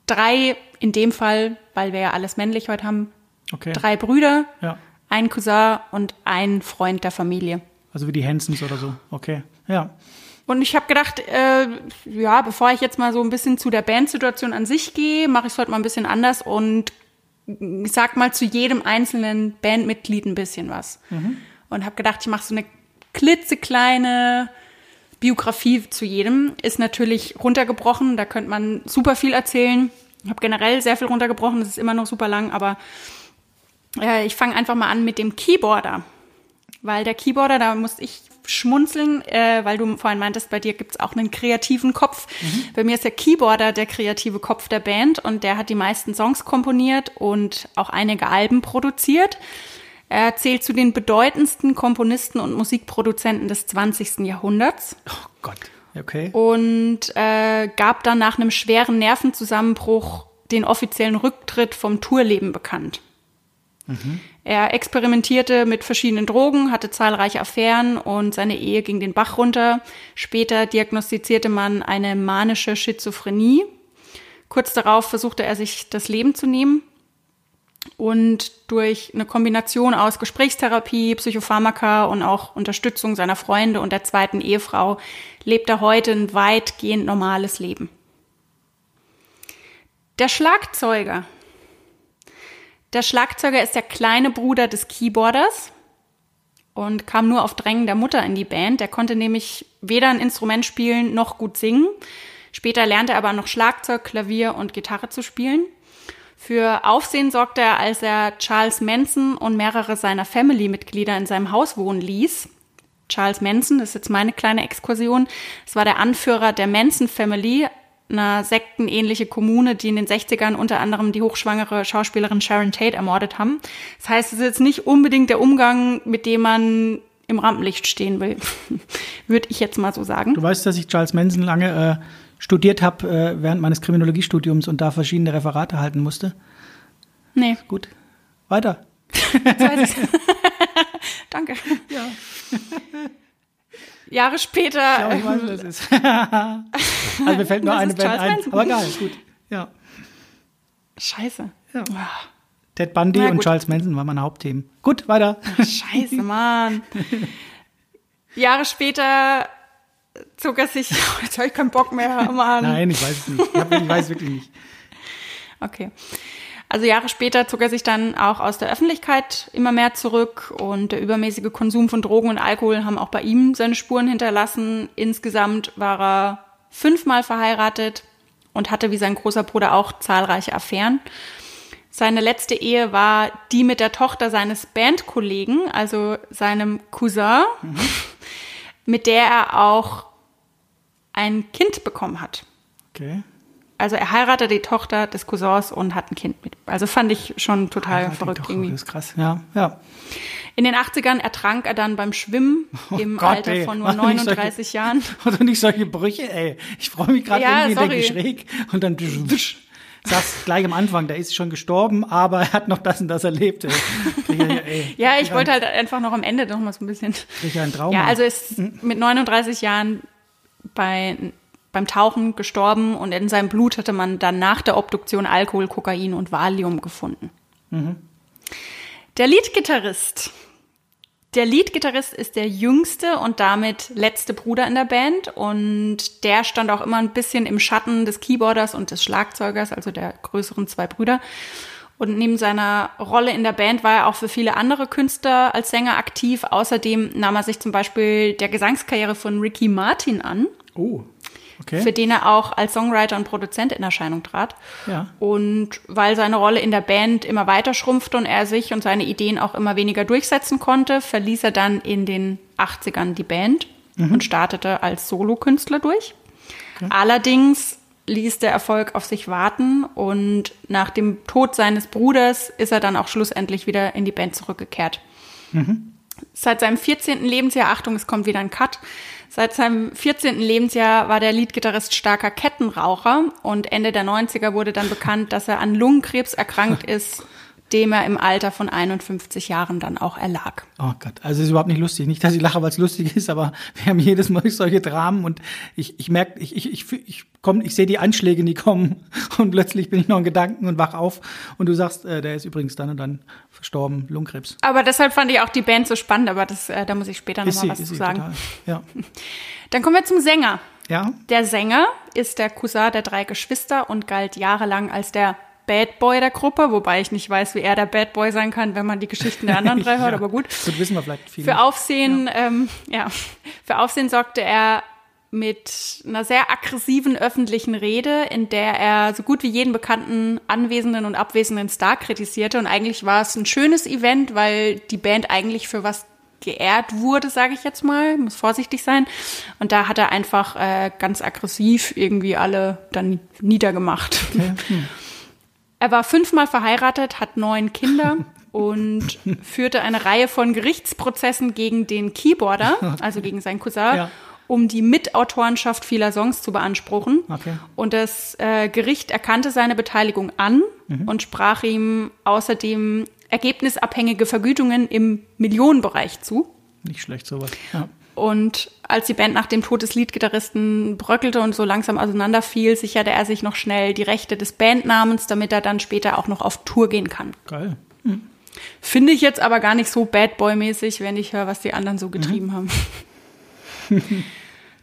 drei, in dem Fall, weil wir ja alles männlich heute haben, Okay. drei Brüder, Ja. ein Cousin und ein Freund der Familie. Also wie die Hansons oder so. Okay. Ja. Und ich habe gedacht, äh, ja, bevor ich jetzt mal so ein bisschen zu der Bandsituation an sich gehe, mache ich es heute mal ein bisschen anders und ich sag mal zu jedem einzelnen Bandmitglied ein bisschen was. Und habe gedacht, ich mache so eine klitzekleine Biografie zu jedem. Ist natürlich runtergebrochen, da könnte man super viel erzählen. Ich habe generell sehr viel runtergebrochen, das ist immer noch super lang, aber äh, ich fange einfach mal an mit dem Keyboarder. Weil der Keyboarder, da muss ich schmunzeln, äh, weil du vorhin meintest, bei dir gibt's auch einen kreativen Kopf. Bei mir ist der Keyboarder der kreative Kopf der Band und der hat die meisten Songs komponiert und auch einige Alben produziert. Er zählt zu den bedeutendsten Komponisten und Musikproduzenten des 20. Jahrhunderts Oh Gott. Okay. und äh, gab dann nach einem schweren Nervenzusammenbruch den offiziellen Rücktritt vom Tourleben bekannt. Er experimentierte mit verschiedenen Drogen, hatte zahlreiche Affären und seine Ehe ging den Bach runter. Später diagnostizierte man eine manische Schizophrenie. Kurz darauf versuchte er sich das Leben zu nehmen. Und durch eine Kombination aus Gesprächstherapie, Psychopharmaka und auch Unterstützung seiner Freunde und der zweiten Ehefrau lebt er heute ein weitgehend normales Leben. Der Schlagzeuger. Der Schlagzeuger ist der kleine Bruder des Keyboarders und kam nur auf Drängen der Mutter in die Band. Der konnte nämlich weder ein Instrument spielen noch gut singen. Später lernte er aber noch Schlagzeug, Klavier und Gitarre zu spielen. Für Aufsehen sorgte er, als er Charles Manson und mehrere seiner Family-Mitglieder in seinem Haus wohnen ließ. Charles Manson, das ist jetzt meine kleine Exkursion, es war der Anführer der Manson Family, einer sektenähnliche Kommune, die in den 60ern unter anderem die hochschwangere Schauspielerin Sharon Tate ermordet haben. Das heißt, es ist jetzt nicht unbedingt der Umgang, mit dem man im Rampenlicht stehen will, würde ich jetzt mal so sagen. Du weißt, dass ich Charles Manson lange äh, studiert habe äh, während meines Kriminologiestudiums und da verschiedene Referate halten musste. Nee, Gut. Weiter. Danke. Ja. Jahre später Ja, ich weiß, was es ist. also mir fällt nur Das eine Band Charles ein. Manson. Aber egal, gut. Ja. Scheiße. Ja. Ted Bundy und. Charles Manson waren meine Hauptthemen. Gut, weiter. Scheiße, Mann. Jahre später zog er sich. Jetzt habe ich keinen Bock mehr, Mann. Nein, ich weiß es nicht. Ich, hab, ich weiß wirklich nicht. Okay. Also Jahre später zog er sich dann auch aus der Öffentlichkeit immer mehr zurück und der übermäßige Konsum von Drogen und Alkohol haben auch bei ihm seine Spuren hinterlassen. Insgesamt war er fünfmal verheiratet und hatte wie sein großer Bruder auch zahlreiche Affären. Seine letzte Ehe war die mit der Tochter seines Bandkollegen, also seinem Cousin, mit der er auch ein Kind bekommen hat. Okay. Also er heiratet die Tochter des Cousins und hat ein Kind mit. Also fand ich schon total die verrückt Tochter, irgendwie. Das ist krass. Ja, ja. In den 80ern ertrag er dann beim Schwimmen im Oh Gott, Alter ey. von nur Mach nicht 39 solche- Jahren. Oder nicht solche Brüche, ey. Ich freue mich gerade Ja, irgendwie, denke schräg. Und dann wisch, sagst gleich am Anfang, der ist schon gestorben, aber er hat noch das und das erlebt, ey. Ja, ich wollte halt einfach noch am Ende noch mal so ein bisschen. Ich einen Traum. Ja, also ist mit 39 Jahren bei, beim Tauchen gestorben und in seinem Blut hatte man dann nach der Obduktion Alkohol, Kokain und Valium gefunden. Der Leadgitarrist. Der Leadgitarrist ist der jüngste und damit letzte Bruder in der Band und der stand auch immer ein bisschen im Schatten des Keyboarders und des Schlagzeugers, also der größeren zwei Brüder. Und neben seiner Rolle in der Band war er auch für viele andere Künstler als Sänger aktiv. Außerdem nahm er sich zum Beispiel der Gesangskarriere von Ricky Martin an, oh, okay. für den er auch als Songwriter und Produzent in Erscheinung trat. Ja. Und weil seine Rolle in der Band immer weiter schrumpfte und er sich und seine Ideen auch immer weniger durchsetzen konnte, verließ er dann in den 80ern die Band und startete als Solokünstler durch. Allerdings ließ der Erfolg auf sich warten und nach dem Tod seines Bruders ist er dann auch schlussendlich wieder in die Band zurückgekehrt. Seit seinem 14. Lebensjahr, Achtung, es kommt wieder ein Cut. Seit seinem 14. Lebensjahr war der Leadgitarrist starker Kettenraucher und Ende der 90er wurde dann bekannt, dass er an Lungenkrebs erkrankt ist, dem er im Alter von 51 Jahren dann auch erlag. Oh Gott, also es ist überhaupt nicht lustig. Nicht, dass ich lache, weil es lustig ist, aber wir haben jedes Mal solche Dramen und ich, ich merke, ich, ich, ich, ich, komm, ich sehe die Anschläge, die kommen und plötzlich bin ich noch in Gedanken und wach auf und du sagst, äh, der ist übrigens dann und dann verstorben, Lungenkrebs. Aber deshalb fand ich auch die Band so spannend, aber das, äh, da muss ich später nochmal was ist zu sagen. total. Ja. Dann kommen wir zum Sänger. Ja, Der Sänger ist der Cousin der drei Geschwister und galt jahrelang als der Bad Boy der Gruppe, wobei ich nicht weiß, wie er der Bad Boy sein kann, wenn man die Geschichten der anderen drei hört, Ja. aber gut. Gut, wissen wir vielleicht viele. Für Aufsehen, ja. Ähm, ja, für Aufsehen sorgte er mit einer sehr aggressiven öffentlichen Rede, in der er so gut wie jeden bekannten anwesenden und abwesenden Star kritisierte. Und eigentlich war es ein schönes Event, weil die Band eigentlich für was geehrt wurde, sage ich jetzt mal, muss vorsichtig sein. Und da hat er einfach äh, ganz aggressiv irgendwie alle dann niedergemacht. Okay. Hm. Er war fünfmal verheiratet, hat neun Kinder und führte eine Reihe von Gerichtsprozessen gegen den Keyboarder, also gegen seinen Cousin, Ja. um die Mitautorenschaft vieler Songs zu beanspruchen. Okay. Und das äh, Gericht erkannte seine Beteiligung an Mhm. und sprach ihm außerdem ergebnisabhängige Vergütungen im Millionenbereich zu. Nicht schlecht sowas. Ja. Und als die Band nach dem Tod des Leadgitarristen bröckelte und so langsam auseinanderfiel, sicherte er sich noch schnell die Rechte des Bandnamens, damit er dann später auch noch auf Tour gehen kann. Geil. Finde ich jetzt aber gar nicht so Bad Boy-mäßig, wenn ich höre, was die anderen so getrieben haben.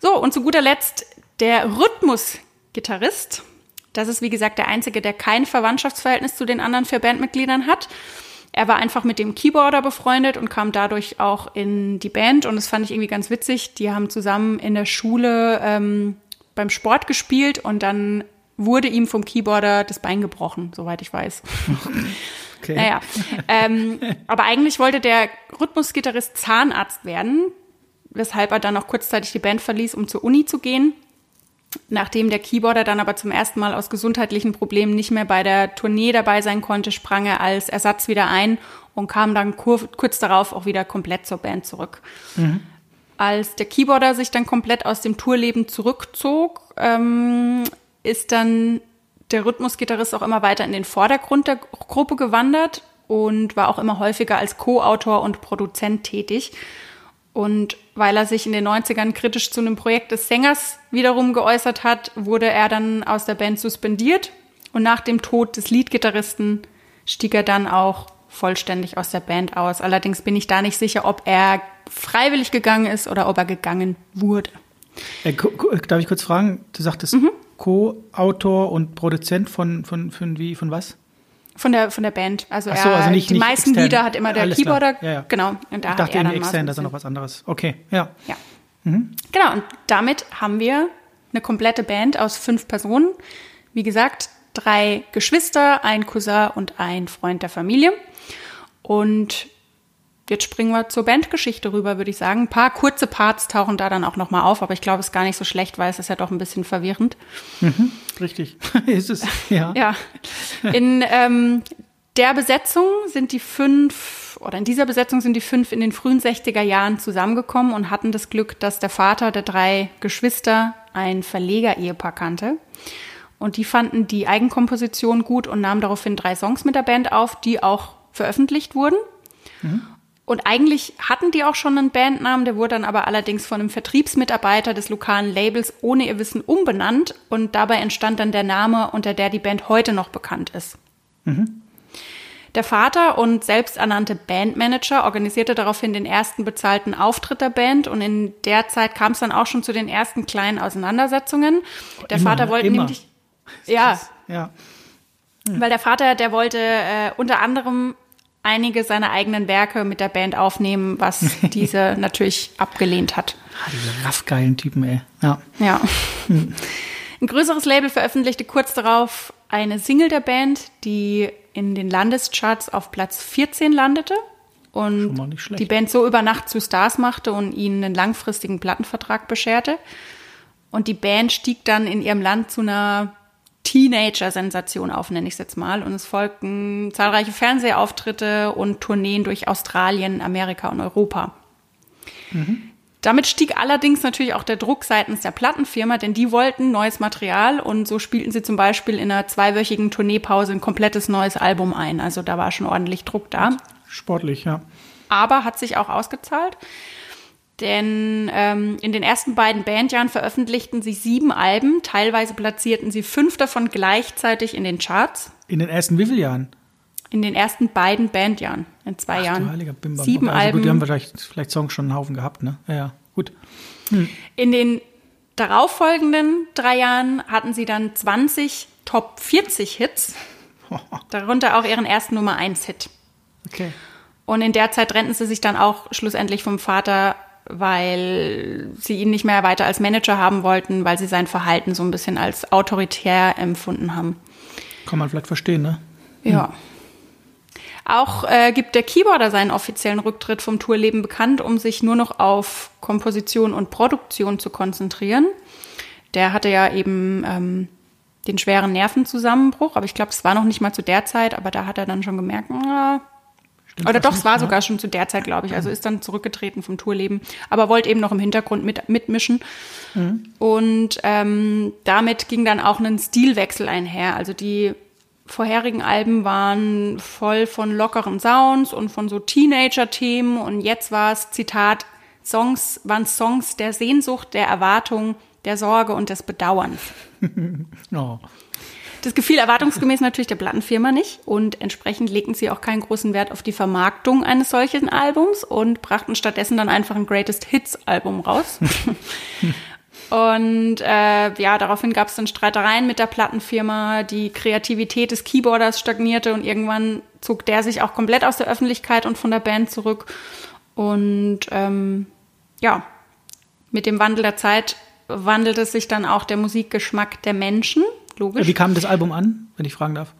so, und zu guter Letzt der Rhythmusgitarrist. Das ist, wie gesagt, der Einzige, der kein Verwandtschaftsverhältnis zu den anderen vier Bandmitgliedern hat. Er war einfach mit dem Keyboarder befreundet und kam dadurch auch in die Band. Und das fand ich irgendwie ganz witzig. Die haben zusammen in der Schule ähm, beim Sport gespielt und dann wurde ihm vom Keyboarder das Bein gebrochen, soweit ich weiß. Okay. Naja, ähm, aber eigentlich wollte der Rhythmusgitarrist Zahnarzt werden, weshalb er dann auch kurzzeitig die Band verließ, um zur Uni zu gehen. Nachdem der Keyboarder dann aber zum ersten Mal aus gesundheitlichen Problemen nicht mehr bei der Tournee dabei sein konnte, sprang er als Ersatz wieder ein und kam dann kur kurz darauf auch wieder komplett zur Band zurück. Als der Keyboarder sich dann komplett aus dem Tourleben zurückzog, ähm, ist dann der Rhythmusgitarrist auch immer weiter in den Vordergrund der Gruppe gewandert und war auch immer häufiger als Co-Autor und Produzent tätig. Und weil er sich in den 90ern kritisch zu einem Projekt des Sängers wiederum geäußert hat, wurde er dann aus der Band suspendiert Und nach dem Tod des Leadgitarristen stieg er dann auch vollständig aus der Band aus. Allerdings bin ich da nicht sicher, ob er freiwillig gegangen ist oder ob er gegangen wurde. Äh, darf ich kurz fragen? Du sagtest mhm. Co-Autor und Produzent von, von, von, wie, von was? Von der, von der Band. Also, so, er, also nicht, die nicht meisten extern. Lieder hat immer der Alles Keyboarder. Ja, ja. Genau. Und da ich dachte so extern, das ist noch was anderes. Okay, ja. Ja. Genau, und damit haben wir eine komplette Band aus fünf Personen. Wie gesagt, drei Geschwister, ein Cousin und ein Freund der Familie. Und jetzt springen wir zur Bandgeschichte rüber, würde ich sagen. Ein paar kurze Parts tauchen da dann auch nochmal auf, aber ich glaube, es ist gar nicht so schlecht, weil es ist ja doch ein bisschen verwirrend. Richtig. ist es, ja. Ja. In ähm, der Besetzung sind die fünf, oder in dieser Besetzung sind die fünf in den frühen 60er Jahren zusammengekommen und hatten das Glück, dass der Vater der drei Geschwister ein Verleger-Ehepaar kannte. Und die fanden die Eigenkomposition gut und nahmen daraufhin drei Songs mit der Band auf, die auch veröffentlicht wurden. Und eigentlich hatten die auch schon einen Bandnamen, der wurde dann aber allerdings von einem Vertriebsmitarbeiter des lokalen Labels ohne ihr Wissen umbenannt und dabei entstand dann der Name, unter der die Band heute noch bekannt ist. Der Vater und selbsternannte Bandmanager organisierte daraufhin den ersten bezahlten Auftritt der Band und in der Zeit kam es dann auch schon zu den ersten kleinen Auseinandersetzungen. Der Immer, Vater wollte immer. nämlich ja, Ja. weil der Vater, der wollte äh, unter anderem einige seiner eigenen Werke mit der Band aufnehmen, was diese natürlich abgelehnt hat. Ah, diese raffgeilen Typen, ey. Ja. Ja. Ein größeres Label veröffentlichte kurz darauf eine Single der Band, die in den Landescharts auf Platz 14 landete und die Band so über Nacht zu Stars machte und ihnen einen langfristigen Plattenvertrag bescherte. Und die Band stieg dann in ihrem Land zu einer Teenager-Sensation auf, nenne ich es jetzt mal. Und es folgten zahlreiche Fernsehauftritte und Tourneen durch Australien, Amerika und Europa. Damit stieg allerdings natürlich auch der Druck seitens der Plattenfirma, denn die wollten neues Material und so spielten sie zum Beispiel in einer zweiwöchigen Tourneepause ein komplettes neues Album ein. Also da war schon ordentlich Druck da. Sportlich, ja. Aber hat sich auch ausgezahlt. Denn ähm, in den ersten beiden Bandjahren veröffentlichten sie sieben Alben. Teilweise platzierten sie fünf davon gleichzeitig in den Charts. In den ersten wie vielen Jahren? In den ersten beiden Bandjahren. In zwei Ach, Jahren. heiliger Bimbam. Sieben also Alben. Gut, die haben vielleicht, vielleicht Songs schon einen Haufen gehabt, ne? Ja, ja. Gut. In den darauffolgenden drei Jahren hatten sie dann 20 Top 40 Hits. Darunter auch ihren ersten Nummer 1 Hit. Okay. Und in der Zeit trennten sie sich dann auch schlussendlich vom Vater, weil sie ihn nicht mehr weiter als Manager haben wollten, weil sie sein Verhalten so ein bisschen als autoritär empfunden haben. Kann man vielleicht verstehen, ne? Ja. Auch äh, gibt der Keyboarder seinen offiziellen Rücktritt vom Tourleben bekannt, um sich nur noch auf Komposition und Produktion zu konzentrieren. Der hatte ja eben ähm, den schweren Nervenzusammenbruch, aber ich glaube, es war noch nicht mal zu der Zeit, aber da hat er dann schon gemerkt, na, oder doch, es war sogar schon zu der Zeit, glaube ich. Also ist dann zurückgetreten vom Tourleben, aber wollte eben noch im Hintergrund mit, mitmischen. Und ähm, damit ging dann auch ein Stilwechsel einher. Also die vorherigen Alben waren voll von lockeren Sounds und von so Teenager-Themen. Und jetzt war es, Zitat, Songs waren Songs der Sehnsucht, der Erwartung, der Sorge und des Bedauerns. Oh. Das gefiel erwartungsgemäß natürlich der Plattenfirma nicht und entsprechend legten sie auch keinen großen Wert auf die Vermarktung eines solchen Albums und brachten stattdessen dann einfach ein Greatest Hits Album raus. und äh, ja, daraufhin gab es dann Streitereien mit der Plattenfirma, die Kreativität des Keyboarders stagnierte und irgendwann zog der sich auch komplett aus der Öffentlichkeit und von der Band zurück. Und ähm, ja, mit dem Wandel der Zeit wandelte sich dann auch der Musikgeschmack der Menschen, logisch. Wie kam das Album an, wenn ich fragen darf?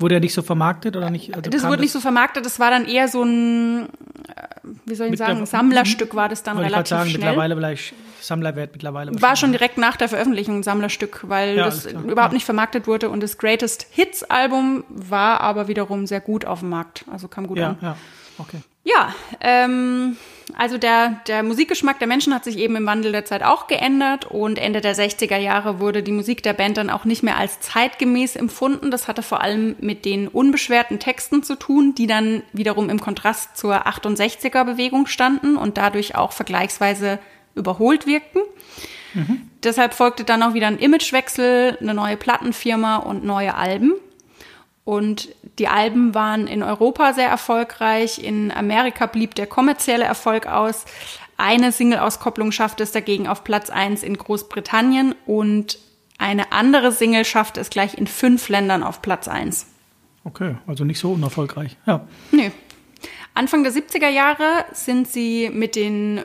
Wurde er nicht so vermarktet oder nicht? Also das wurde nicht so vermarktet, das war dann eher so ein, äh, wie soll ich sagen, Sammlerstück war das dann Wollte ich relativ sagen, schnell. mittlerweile vielleicht Sammlerwert mittlerweile. War schon direkt nach der Veröffentlichung ein Sammlerstück, weil Ja, das überhaupt nicht vermarktet wurde und das Greatest Hits Album war aber wiederum sehr gut auf dem Markt, also kam gut Ja, an. ja, okay. Ja, ähm, also der, der Musikgeschmack der Menschen hat sich eben im Wandel der Zeit auch geändert und Ende der 60er Jahre wurde die Musik der Band dann auch nicht mehr als zeitgemäß empfunden. Das hatte vor allem mit den unbeschwerten Texten zu tun, die dann wiederum im Kontrast zur 68er Bewegung standen und dadurch auch vergleichsweise überholt wirkten. deshalb folgte dann auch wieder ein Imagewechsel, eine neue Plattenfirma und neue Alben. Und die Alben waren in Europa sehr erfolgreich. In Amerika blieb der kommerzielle Erfolg aus. Eine Single-Auskopplung schaffte es dagegen auf Platz 1 in Großbritannien und eine andere Single schaffte es gleich in fünf Ländern auf Platz 1. Okay, also nicht so unerfolgreich. Ja. Nö. Anfang der 70er Jahre sind sie mit den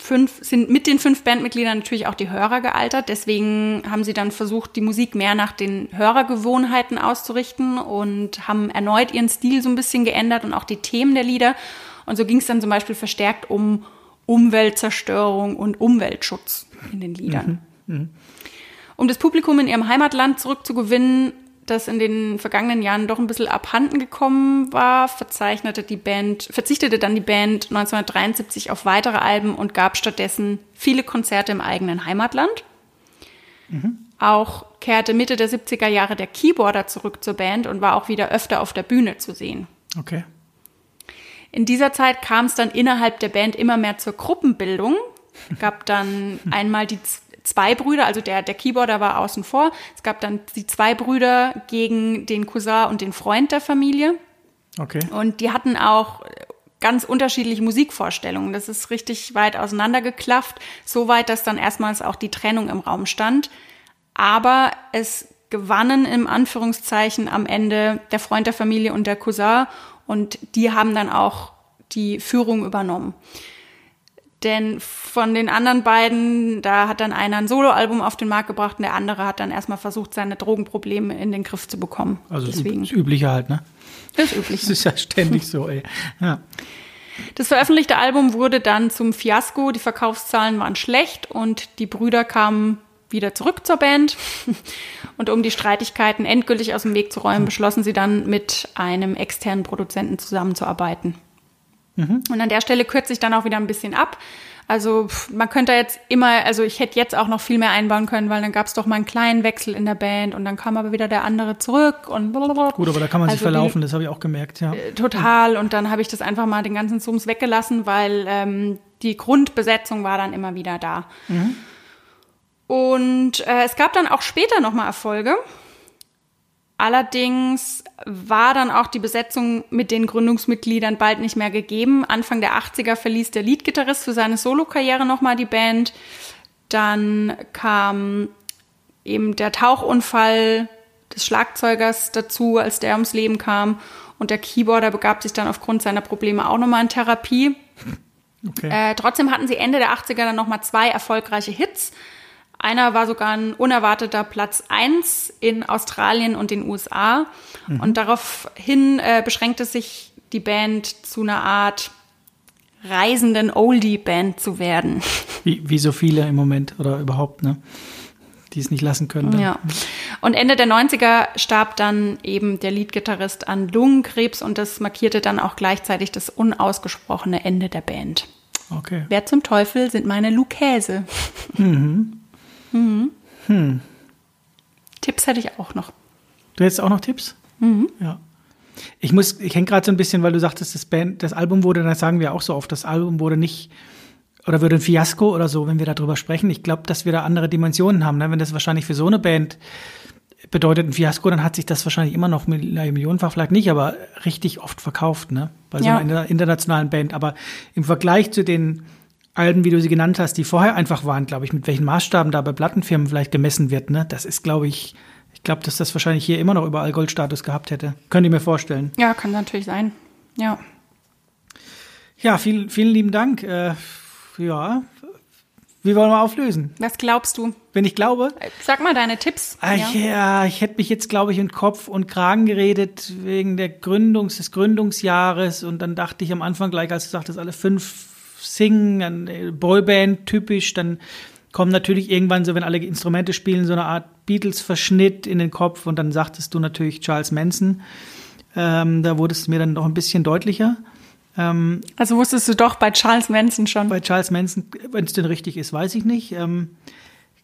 fünf, sind mit den fünf Bandmitgliedern natürlich auch die Hörer gealtert. Deswegen haben sie dann versucht, die Musik mehr nach den Hörergewohnheiten auszurichten und haben erneut ihren Stil so ein bisschen geändert und auch die Themen der Lieder. Und so ging es dann zum Beispiel verstärkt um Umweltzerstörung und Umweltschutz in den Liedern. Mhm. Mhm. Um das Publikum in ihrem Heimatland zurückzugewinnen, das in den vergangenen Jahren doch ein bisschen abhanden gekommen war, verzeichnete die Band, verzichtete dann die Band 1973 auf weitere Alben und gab stattdessen viele Konzerte im eigenen Heimatland. Mhm. Auch kehrte Mitte der 70er Jahre der Keyboarder zurück zur Band und war auch wieder öfter auf der Bühne zu sehen. Okay. In dieser Zeit kam es dann innerhalb der Band immer mehr zur Gruppenbildung. Gab dann einmal die zwei Brüder, also der, der Keyboarder war außen vor. Es gab dann die zwei Brüder gegen den Cousin und den Freund der Familie. Okay. Und die hatten auch ganz unterschiedliche Musikvorstellungen. Das ist richtig weit auseinandergeklafft, so weit, dass dann erstmals auch die Trennung im Raum stand. Aber es gewannen im Anführungszeichen am Ende der Freund der Familie und der Cousin und die haben dann auch die Führung übernommen. Denn von den anderen beiden, da hat dann einer ein Soloalbum auf den Markt gebracht und der andere hat dann erstmal versucht, seine Drogenprobleme in den Griff zu bekommen. Also Deswegen. das Übliche halt, ne? Das Übliche. Das ist ja ständig so, ey. Ja. Das veröffentlichte Album wurde dann zum Fiasko, die Verkaufszahlen waren schlecht und die Brüder kamen wieder zurück zur Band. Und um die Streitigkeiten endgültig aus dem Weg zu räumen, beschlossen sie dann mit einem externen Produzenten zusammenzuarbeiten. Mhm. Und an der Stelle kürze ich dann auch wieder ein bisschen ab. Also man könnte jetzt immer, also ich hätte jetzt auch noch viel mehr einbauen können, weil dann gab es doch mal einen kleinen Wechsel in der Band und dann kam aber wieder der andere zurück und blablabla. Gut, aber da kann man also sich verlaufen, die, das habe ich auch gemerkt, ja. Äh, total und dann habe ich das einfach mal den ganzen Zooms weggelassen, weil ähm, die Grundbesetzung war dann immer wieder da. Mhm. Und äh, es gab dann auch später nochmal Erfolge. Allerdings war dann auch die Besetzung mit den Gründungsmitgliedern bald nicht mehr gegeben. Anfang der 80er verließ der Leadgitarrist für seine Solokarriere nochmal die Band. Dann kam eben der Tauchunfall des Schlagzeugers dazu, als der ums Leben kam. Und der Keyboarder begab sich dann aufgrund seiner Probleme auch nochmal in Therapie. Okay. Äh, trotzdem hatten sie Ende der 80er dann nochmal zwei erfolgreiche Hits. Einer war sogar ein unerwarteter Platz eins in Australien und den USA. Mhm. Und daraufhin äh, beschränkte sich die Band zu einer Art reisenden Oldie-Band zu werden. Wie, wie so viele im Moment oder überhaupt, ne? Die es nicht lassen können. Dann. Ja. Und Ende der 90er starb dann eben der Leadgitarrist an Lungenkrebs und das markierte dann auch gleichzeitig das unausgesprochene Ende der Band. Okay. Wer zum Teufel sind meine Lukäse? Mhm. Mhm. Hm. Tipps hätte ich auch noch. Du hättest auch noch Tipps? Mhm. Ja. Ich muss, ich hänge gerade so ein bisschen, weil du sagtest, das, Band, das Album wurde, das sagen wir auch so oft, das Album wurde nicht oder würde ein Fiasko oder so, wenn wir darüber sprechen. Ich glaube, dass wir da andere Dimensionen haben. Ne? Wenn das wahrscheinlich für so eine Band bedeutet ein Fiasko, dann hat sich das wahrscheinlich immer noch millionenfach vielleicht nicht, aber richtig oft verkauft, ne? Bei so ja. einer internationalen Band. Aber im Vergleich zu den Alben, wie du sie genannt hast, die vorher einfach waren, glaube ich, mit welchen Maßstaben da bei Plattenfirmen vielleicht gemessen wird, ne? Das ist, glaube ich, ich glaube, dass das wahrscheinlich hier immer noch überall Goldstatus gehabt hätte. Könnt ihr mir vorstellen. Ja, kann natürlich sein. Ja. Ja, viel, vielen lieben Dank. Äh, ja, wie wollen wir auflösen? Was glaubst du? Wenn ich glaube? Sag mal deine Tipps. Ah, ja. ja, ich hätte mich jetzt, glaube ich, in Kopf und Kragen geredet wegen der Gründungs, des Gründungsjahres. Und dann dachte ich am Anfang gleich, als du sagtest, alle fünf singen, äh, Boyband typisch, dann kommt natürlich irgendwann so, wenn alle Instrumente spielen, so eine Art Beatles-Verschnitt in den Kopf und dann sagtest du natürlich Charles Manson. Ähm, da wurde es mir dann noch ein bisschen deutlicher. Ähm, also wusstest du doch bei Charles Manson schon? Bei Charles Manson, wenn es denn richtig ist, weiß ich nicht. Ähm,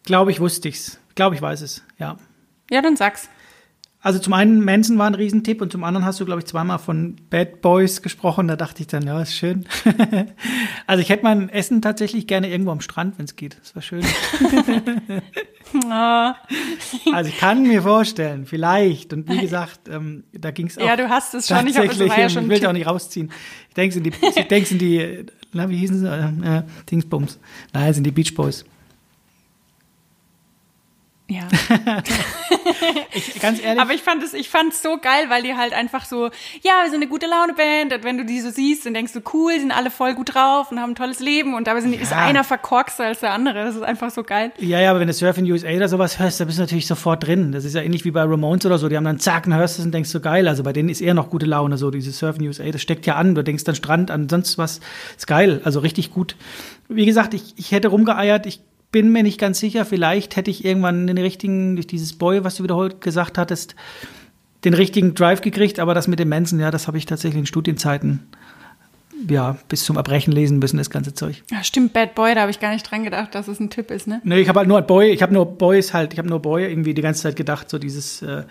Glaube ich, wusste ich's. Glaube ich, weiß es, ja. Ja, dann sag's. Also zum einen Manson war ein Riesentipp und zum anderen hast du, glaube ich, zweimal von Bad Boys gesprochen. Da dachte ich dann, ja, ist schön. also ich hätte mein Essen tatsächlich gerne irgendwo am Strand, wenn es geht. Das war schön. also ich kann mir vorstellen, vielleicht. Und wie gesagt, ähm, da ging es auch. Ja, du hast es schon. Ich, hab, das war ja schon ich will es auch nicht rausziehen. Ich denke in die, ich denke in die, na, wie hießen sie? Äh, Dingsbums. Nein, sind die Beach Boys. Ja. ich, ganz ehrlich. Aber ich fand es, ich fand es so geil, weil die halt einfach so, ja, wir sind eine gute Laune Band. Und wenn du die so siehst, dann denkst du, cool, sind alle voll gut drauf und haben ein tolles Leben. Und dabei sind, ja. ist einer verkorkster als der andere. Das ist einfach so geil. Ja, ja, aber wenn du Surf in USA oder sowas hörst, da bist du natürlich sofort drin. Das ist ja ähnlich wie bei Ramones oder so. Die haben dann zack, dann hörst du es und denkst so geil. Also bei denen ist eher noch gute Laune, so dieses Surf in USA. Das steckt ja an. Du denkst dann Strand an, sonst was. Ist geil. Also richtig gut. Wie gesagt, ich, ich hätte rumgeeiert. Ich bin mir nicht ganz sicher. Vielleicht hätte ich irgendwann den richtigen, durch dieses Boy, was du wiederholt gesagt hattest, den richtigen Drive gekriegt. Aber das mit dem Mensen, ja, das habe ich tatsächlich in Studienzeiten ja, bis zum Erbrechen lesen müssen, das ganze Zeug. Ja, stimmt, Bad Boy, da habe ich gar nicht dran gedacht, dass es ein Tipp ist, ne? Nee, ich habe halt nur Boy, ich habe nur Boys halt, ich habe nur Boy irgendwie die ganze Zeit gedacht, so dieses, äh,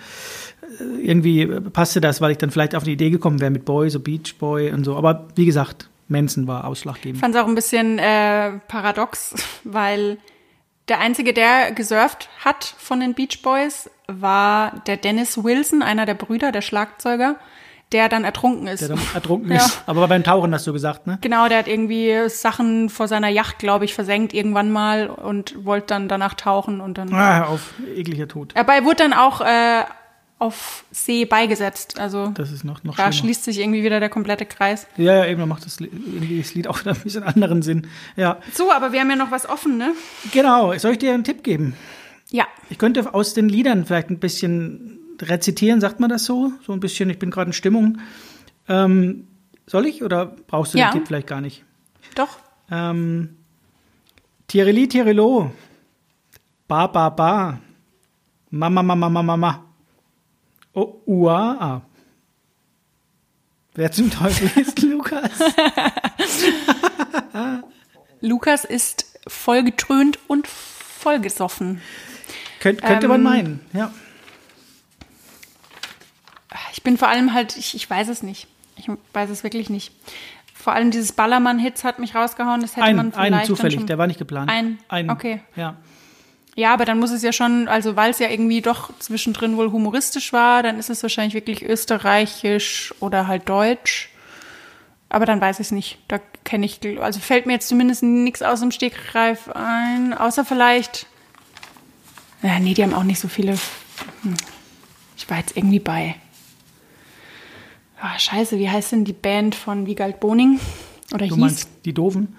irgendwie passte das, weil ich dann vielleicht auf die Idee gekommen wäre mit Boy, so Beach Boy und so. Aber wie gesagt, Manson war ausschlaggebend. Ich fand es auch ein bisschen äh, paradox, weil der Einzige, der gesurft hat von den Beach Boys, war der Dennis Wilson, einer der Brüder, der Schlagzeuger, der dann ertrunken ist. Der dann ertrunken ja. ist. Aber beim Tauchen hast du gesagt, ne? Genau, der hat irgendwie Sachen vor seiner Yacht, glaube ich, versenkt irgendwann mal und wollte dann danach tauchen und dann. Ah, auf ekliger Tod. Aber er wurde dann auch äh, auf See beigesetzt. Also das ist noch, noch da schlimmer. schließt sich irgendwie wieder der komplette Kreis. Ja, ja, eben, macht das, das Lied auch wieder ein bisschen anderen Sinn. Ja. So, aber wir haben ja noch was offen, ne? Genau. Soll ich dir einen Tipp geben? Ja. Ich könnte aus den Liedern vielleicht ein bisschen rezitieren, sagt man das so? So ein bisschen, ich bin gerade in Stimmung. Ähm, soll ich oder brauchst du ja. den Tipp vielleicht gar nicht? Doch. Ähm, Tireli, Tirelo. Ba, ba, ba. Mama, mama, mama, mama. Oh, UAA. Wer zum Teufel ist Lukas? Lukas ist vollgetrönt und vollgesoffen. Könnt, könnte ähm, man meinen, ja. Ich bin vor allem halt, ich, ich weiß es nicht. Ich weiß es wirklich nicht. Vor allem dieses Ballermann-Hits hat mich rausgehauen. Das hätte ein, man vielleicht. Einen zufällig, der war nicht geplant. Ein, ein okay. Ja. Ja, aber dann muss es ja schon, also weil es ja irgendwie doch zwischendrin wohl humoristisch war, dann ist es wahrscheinlich wirklich österreichisch oder halt deutsch. Aber dann weiß ich es nicht. Da kenne ich, also fällt mir jetzt zumindest nichts aus dem Stegreif ein, außer vielleicht. Ja, nee, die haben auch nicht so viele. Hm. Ich war jetzt irgendwie bei. Ah, scheiße, wie heißt denn die Band von Wiegald Boning? Oder du hieß? meinst die Doofen?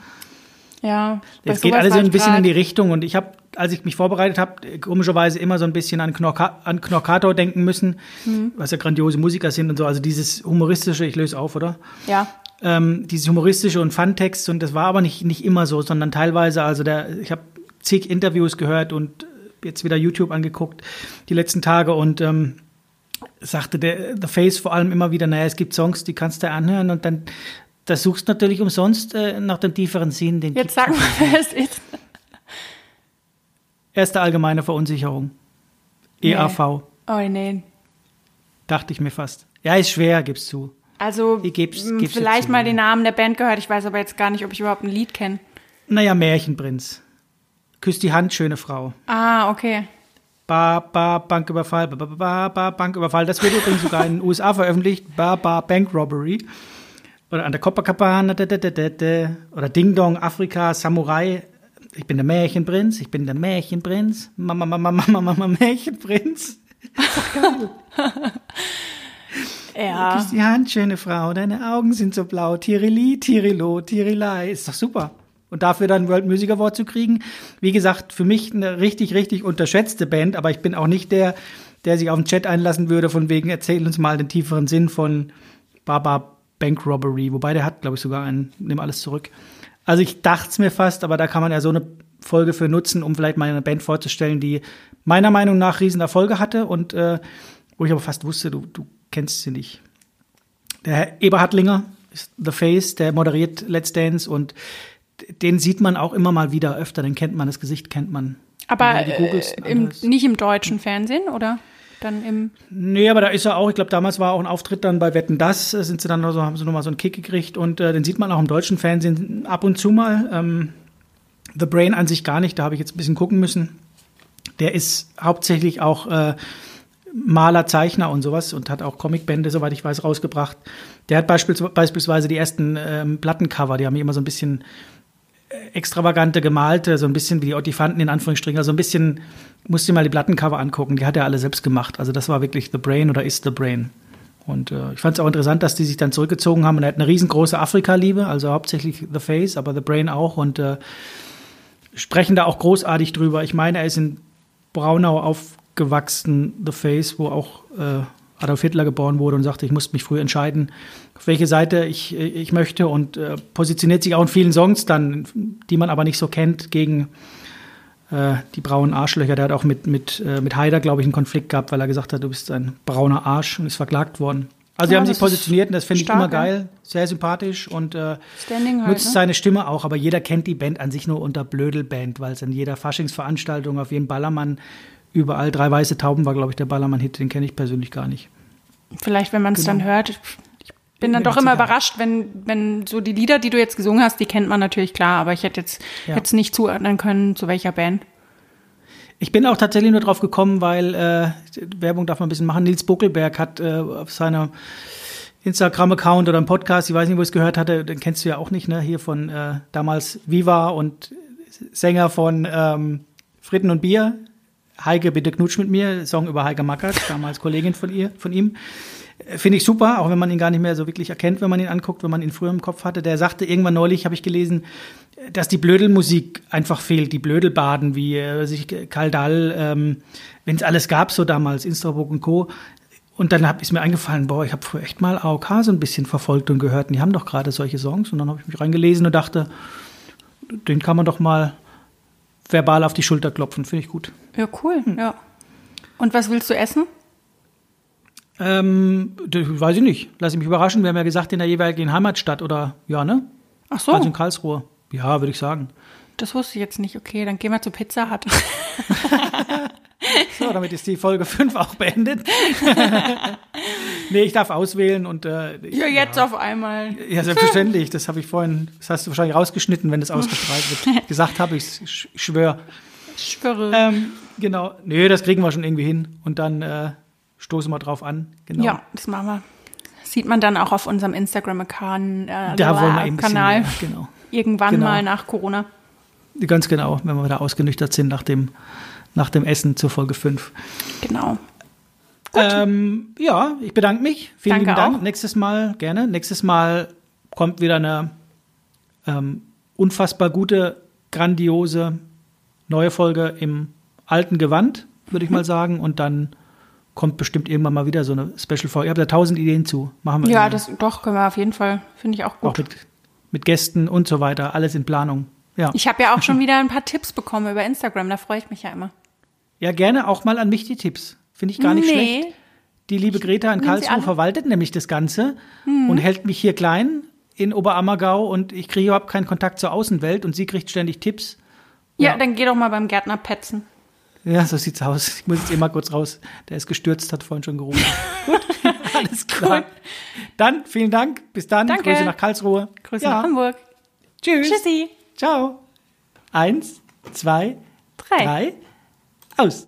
Ja. Es geht alles so ein bisschen in die Richtung und ich habe als ich mich vorbereitet habe, komischerweise immer so ein bisschen an, Knorka an Knorkator denken müssen, mhm. was ja grandiose Musiker sind und so. Also dieses humoristische, ich löse auf, oder? Ja. Ähm, dieses humoristische und Funtext und das war aber nicht, nicht immer so, sondern teilweise, also der, ich habe zig Interviews gehört und jetzt wieder YouTube angeguckt die letzten Tage und ähm, sagte der The Face vor allem immer wieder, naja, es gibt Songs, die kannst du anhören und dann da suchst du natürlich umsonst äh, nach dem tieferen Sinn. Den Jetzt sag mal, wer es ist. Erste allgemeine Verunsicherung. EAV. Nee. Oh nee. Dachte ich mir fast. Ja, ist schwer, gib's zu. Also ich geb's, geb's vielleicht mal den Namen der Band gehört. Ich weiß aber jetzt gar nicht, ob ich überhaupt ein Lied kenne. Naja, Märchenprinz. Küsst die Hand, schöne Frau. Ah, okay. Ba, ba, Banküberfall, ba, ba, ba, ba, Banküberfall. Das wird übrigens sogar in den USA veröffentlicht. Ba, ba, Bank Robbery. Oder an der Copacabana, da, da, da, da, da. oder Ding Dong, Afrika, Samurai ich bin der Märchenprinz, ich bin der Märchenprinz, Mama, Mama, Mama, Mama, Märchenprinz. ja. Du bist die Hand, schöne Frau, deine Augen sind so blau, Tirili, Tirilo, Tirilai, ist doch super. Und dafür dann World Music Award zu kriegen, wie gesagt, für mich eine richtig, richtig unterschätzte Band, aber ich bin auch nicht der, der sich auf den Chat einlassen würde, von wegen, erzähl uns mal den tieferen Sinn von Baba Bank Robbery, wobei der hat, glaube ich, sogar einen, nimm alles zurück. Also ich dachte es mir fast, aber da kann man ja so eine Folge für nutzen, um vielleicht mal eine Band vorzustellen, die meiner Meinung nach riesen Erfolge hatte und äh, wo ich aber fast wusste, du, du kennst sie nicht. Der Herr Eberhardlinger ist The Face, der moderiert Let's Dance und den sieht man auch immer mal wieder öfter, den kennt man, das Gesicht kennt man. Aber äh, im, nicht im deutschen Fernsehen, oder? Dann im. Nee, aber da ist er auch, ich glaube, damals war auch ein Auftritt dann bei Wetten Das, sind sie dann so, haben sie nochmal so einen Kick gekriegt und äh, den sieht man auch im deutschen Fernsehen ab und zu mal. Ähm, The Brain an sich gar nicht, da habe ich jetzt ein bisschen gucken müssen. Der ist hauptsächlich auch äh, Maler, Zeichner und sowas und hat auch Comicbände, soweit ich weiß, rausgebracht. Der hat beispielsweise, die ersten ähm, Plattencover, die haben immer so ein bisschen extravagante gemalte, so ein bisschen wie die Ottifanten in Anführungsstrichen, also ein bisschen, musst du dir mal die Plattencover angucken, die hat er alle selbst gemacht. Also das war wirklich The Brain oder ist The Brain. Und äh, ich fand es auch interessant, dass die sich dann zurückgezogen haben und er hat eine riesengroße Afrika-Liebe, also hauptsächlich The Face, aber The Brain auch und äh, sprechen da auch großartig drüber. Ich meine, er ist in Braunau aufgewachsen, The Face, wo auch äh, Adolf Hitler geboren wurde und sagte, ich musste mich früh entscheiden, auf welche Seite ich, ich möchte und äh, positioniert sich auch in vielen Songs dann, die man aber nicht so kennt, gegen äh, die braunen Arschlöcher. Der hat auch mit, mit, äh, mit Haider, glaube ich, einen Konflikt gehabt, weil er gesagt hat, du bist ein brauner Arsch und ist verklagt worden. Also, ja, die haben sich positioniert und das finde ich immer geil, sehr sympathisch und äh, halt, nutzt ne? seine Stimme auch. Aber jeder kennt die Band an sich nur unter Blödelband, weil es in jeder Faschingsveranstaltung, auf jedem Ballermann, überall drei weiße Tauben war, glaube ich, der Ballermann-Hit. Den kenne ich persönlich gar nicht. Vielleicht, wenn man es genau. dann hört. Ich bin dann doch immer überrascht, wenn, wenn so die Lieder, die du jetzt gesungen hast, die kennt man natürlich klar, aber ich hätte jetzt, ja. jetzt nicht zuordnen können, zu welcher Band. Ich bin auch tatsächlich nur drauf gekommen, weil äh, Werbung darf man ein bisschen machen. Nils Buckelberg hat äh, auf seiner Instagram-Account oder einem Podcast, ich weiß nicht, wo ich es gehört hatte, den kennst du ja auch nicht, ne? Hier von äh, damals Viva und Sänger von ähm, Fritten und Bier. Heike, bitte knutsch mit mir, Song über Heike Mackert, damals Kollegin von ihr, von ihm. Finde ich super, auch wenn man ihn gar nicht mehr so wirklich erkennt, wenn man ihn anguckt, wenn man ihn früher im Kopf hatte. Der sagte irgendwann neulich, habe ich gelesen, dass die Blödelmusik einfach fehlt, die Blödelbaden wie äh, sich Kaldal, ähm, wenn es alles gab so damals, Instraburg und Co. Und dann hab, ist mir eingefallen, boah, ich habe früher echt mal AOK so ein bisschen verfolgt und gehört. Und die haben doch gerade solche Songs. Und dann habe ich mich reingelesen und dachte, den kann man doch mal verbal auf die Schulter klopfen. Finde ich gut. Ja, cool. Hm. Ja. Und was willst du essen? Ähm, weiß ich nicht. Lass ich mich überraschen. Wir haben ja gesagt, in der jeweiligen Heimatstadt oder ja, ne? Ach so. Also in Karlsruhe. Ja, würde ich sagen. Das wusste ich jetzt nicht. Okay, dann gehen wir zu Pizza Hut. so, damit ist die Folge 5 auch beendet. nee, ich darf auswählen und äh, Ja, jetzt ja. auf einmal. Ja, selbstverständlich. Das habe ich vorhin, das hast du wahrscheinlich rausgeschnitten, wenn das ausgestrahlt wird. Gesagt habe ich, ich schwöre. Ich schwöre. Ähm, genau. Nee, das kriegen wir schon irgendwie hin. Und dann äh, stoßen wir drauf an. Genau. Ja, das machen wir. Sieht man dann auch auf unserem Instagram-Kanal. Äh, da wollen wir eben Kanal. Bisschen, genau. Irgendwann genau. mal nach Corona. Ganz genau, wenn wir wieder ausgenüchtert sind nach dem, nach dem Essen zur Folge 5. Genau. Ähm, ja, ich bedanke mich. Vielen Danke lieben Dank. Auch. Nächstes Mal gerne. Nächstes Mal kommt wieder eine ähm, unfassbar gute, grandiose neue Folge im alten Gewand, würde ich mhm. mal sagen. Und dann kommt bestimmt irgendwann mal wieder so eine Special-Folge. Ich habe da tausend Ideen zu. Machen wir. Ja, das doch können wir auf jeden Fall. Finde ich auch gut. Auch mit, mit Gästen und so weiter. Alles in Planung. Ja. Ich habe ja auch schon wieder ein paar Tipps bekommen über Instagram. Da freue ich mich ja immer. Ja, gerne auch mal an mich die Tipps. Finde ich gar nicht nee. schlecht. Die liebe Greta in Karlsruhe verwaltet nämlich das Ganze hm. und hält mich hier klein in Oberammergau und ich kriege überhaupt keinen Kontakt zur Außenwelt und sie kriegt ständig Tipps. Ja, ja, dann geh doch mal beim Gärtner petzen. Ja, so sieht's aus. Ich muss jetzt eh mal kurz raus. Der ist gestürzt, hat vorhin schon gerufen. Gut, alles klar. Cool. Dann vielen Dank. Bis dann. Danke. Grüße nach Karlsruhe. Grüße ja. nach Hamburg. Tschüss. Tschüssi. Ciao. Eins, zwei, drei. drei. Aus.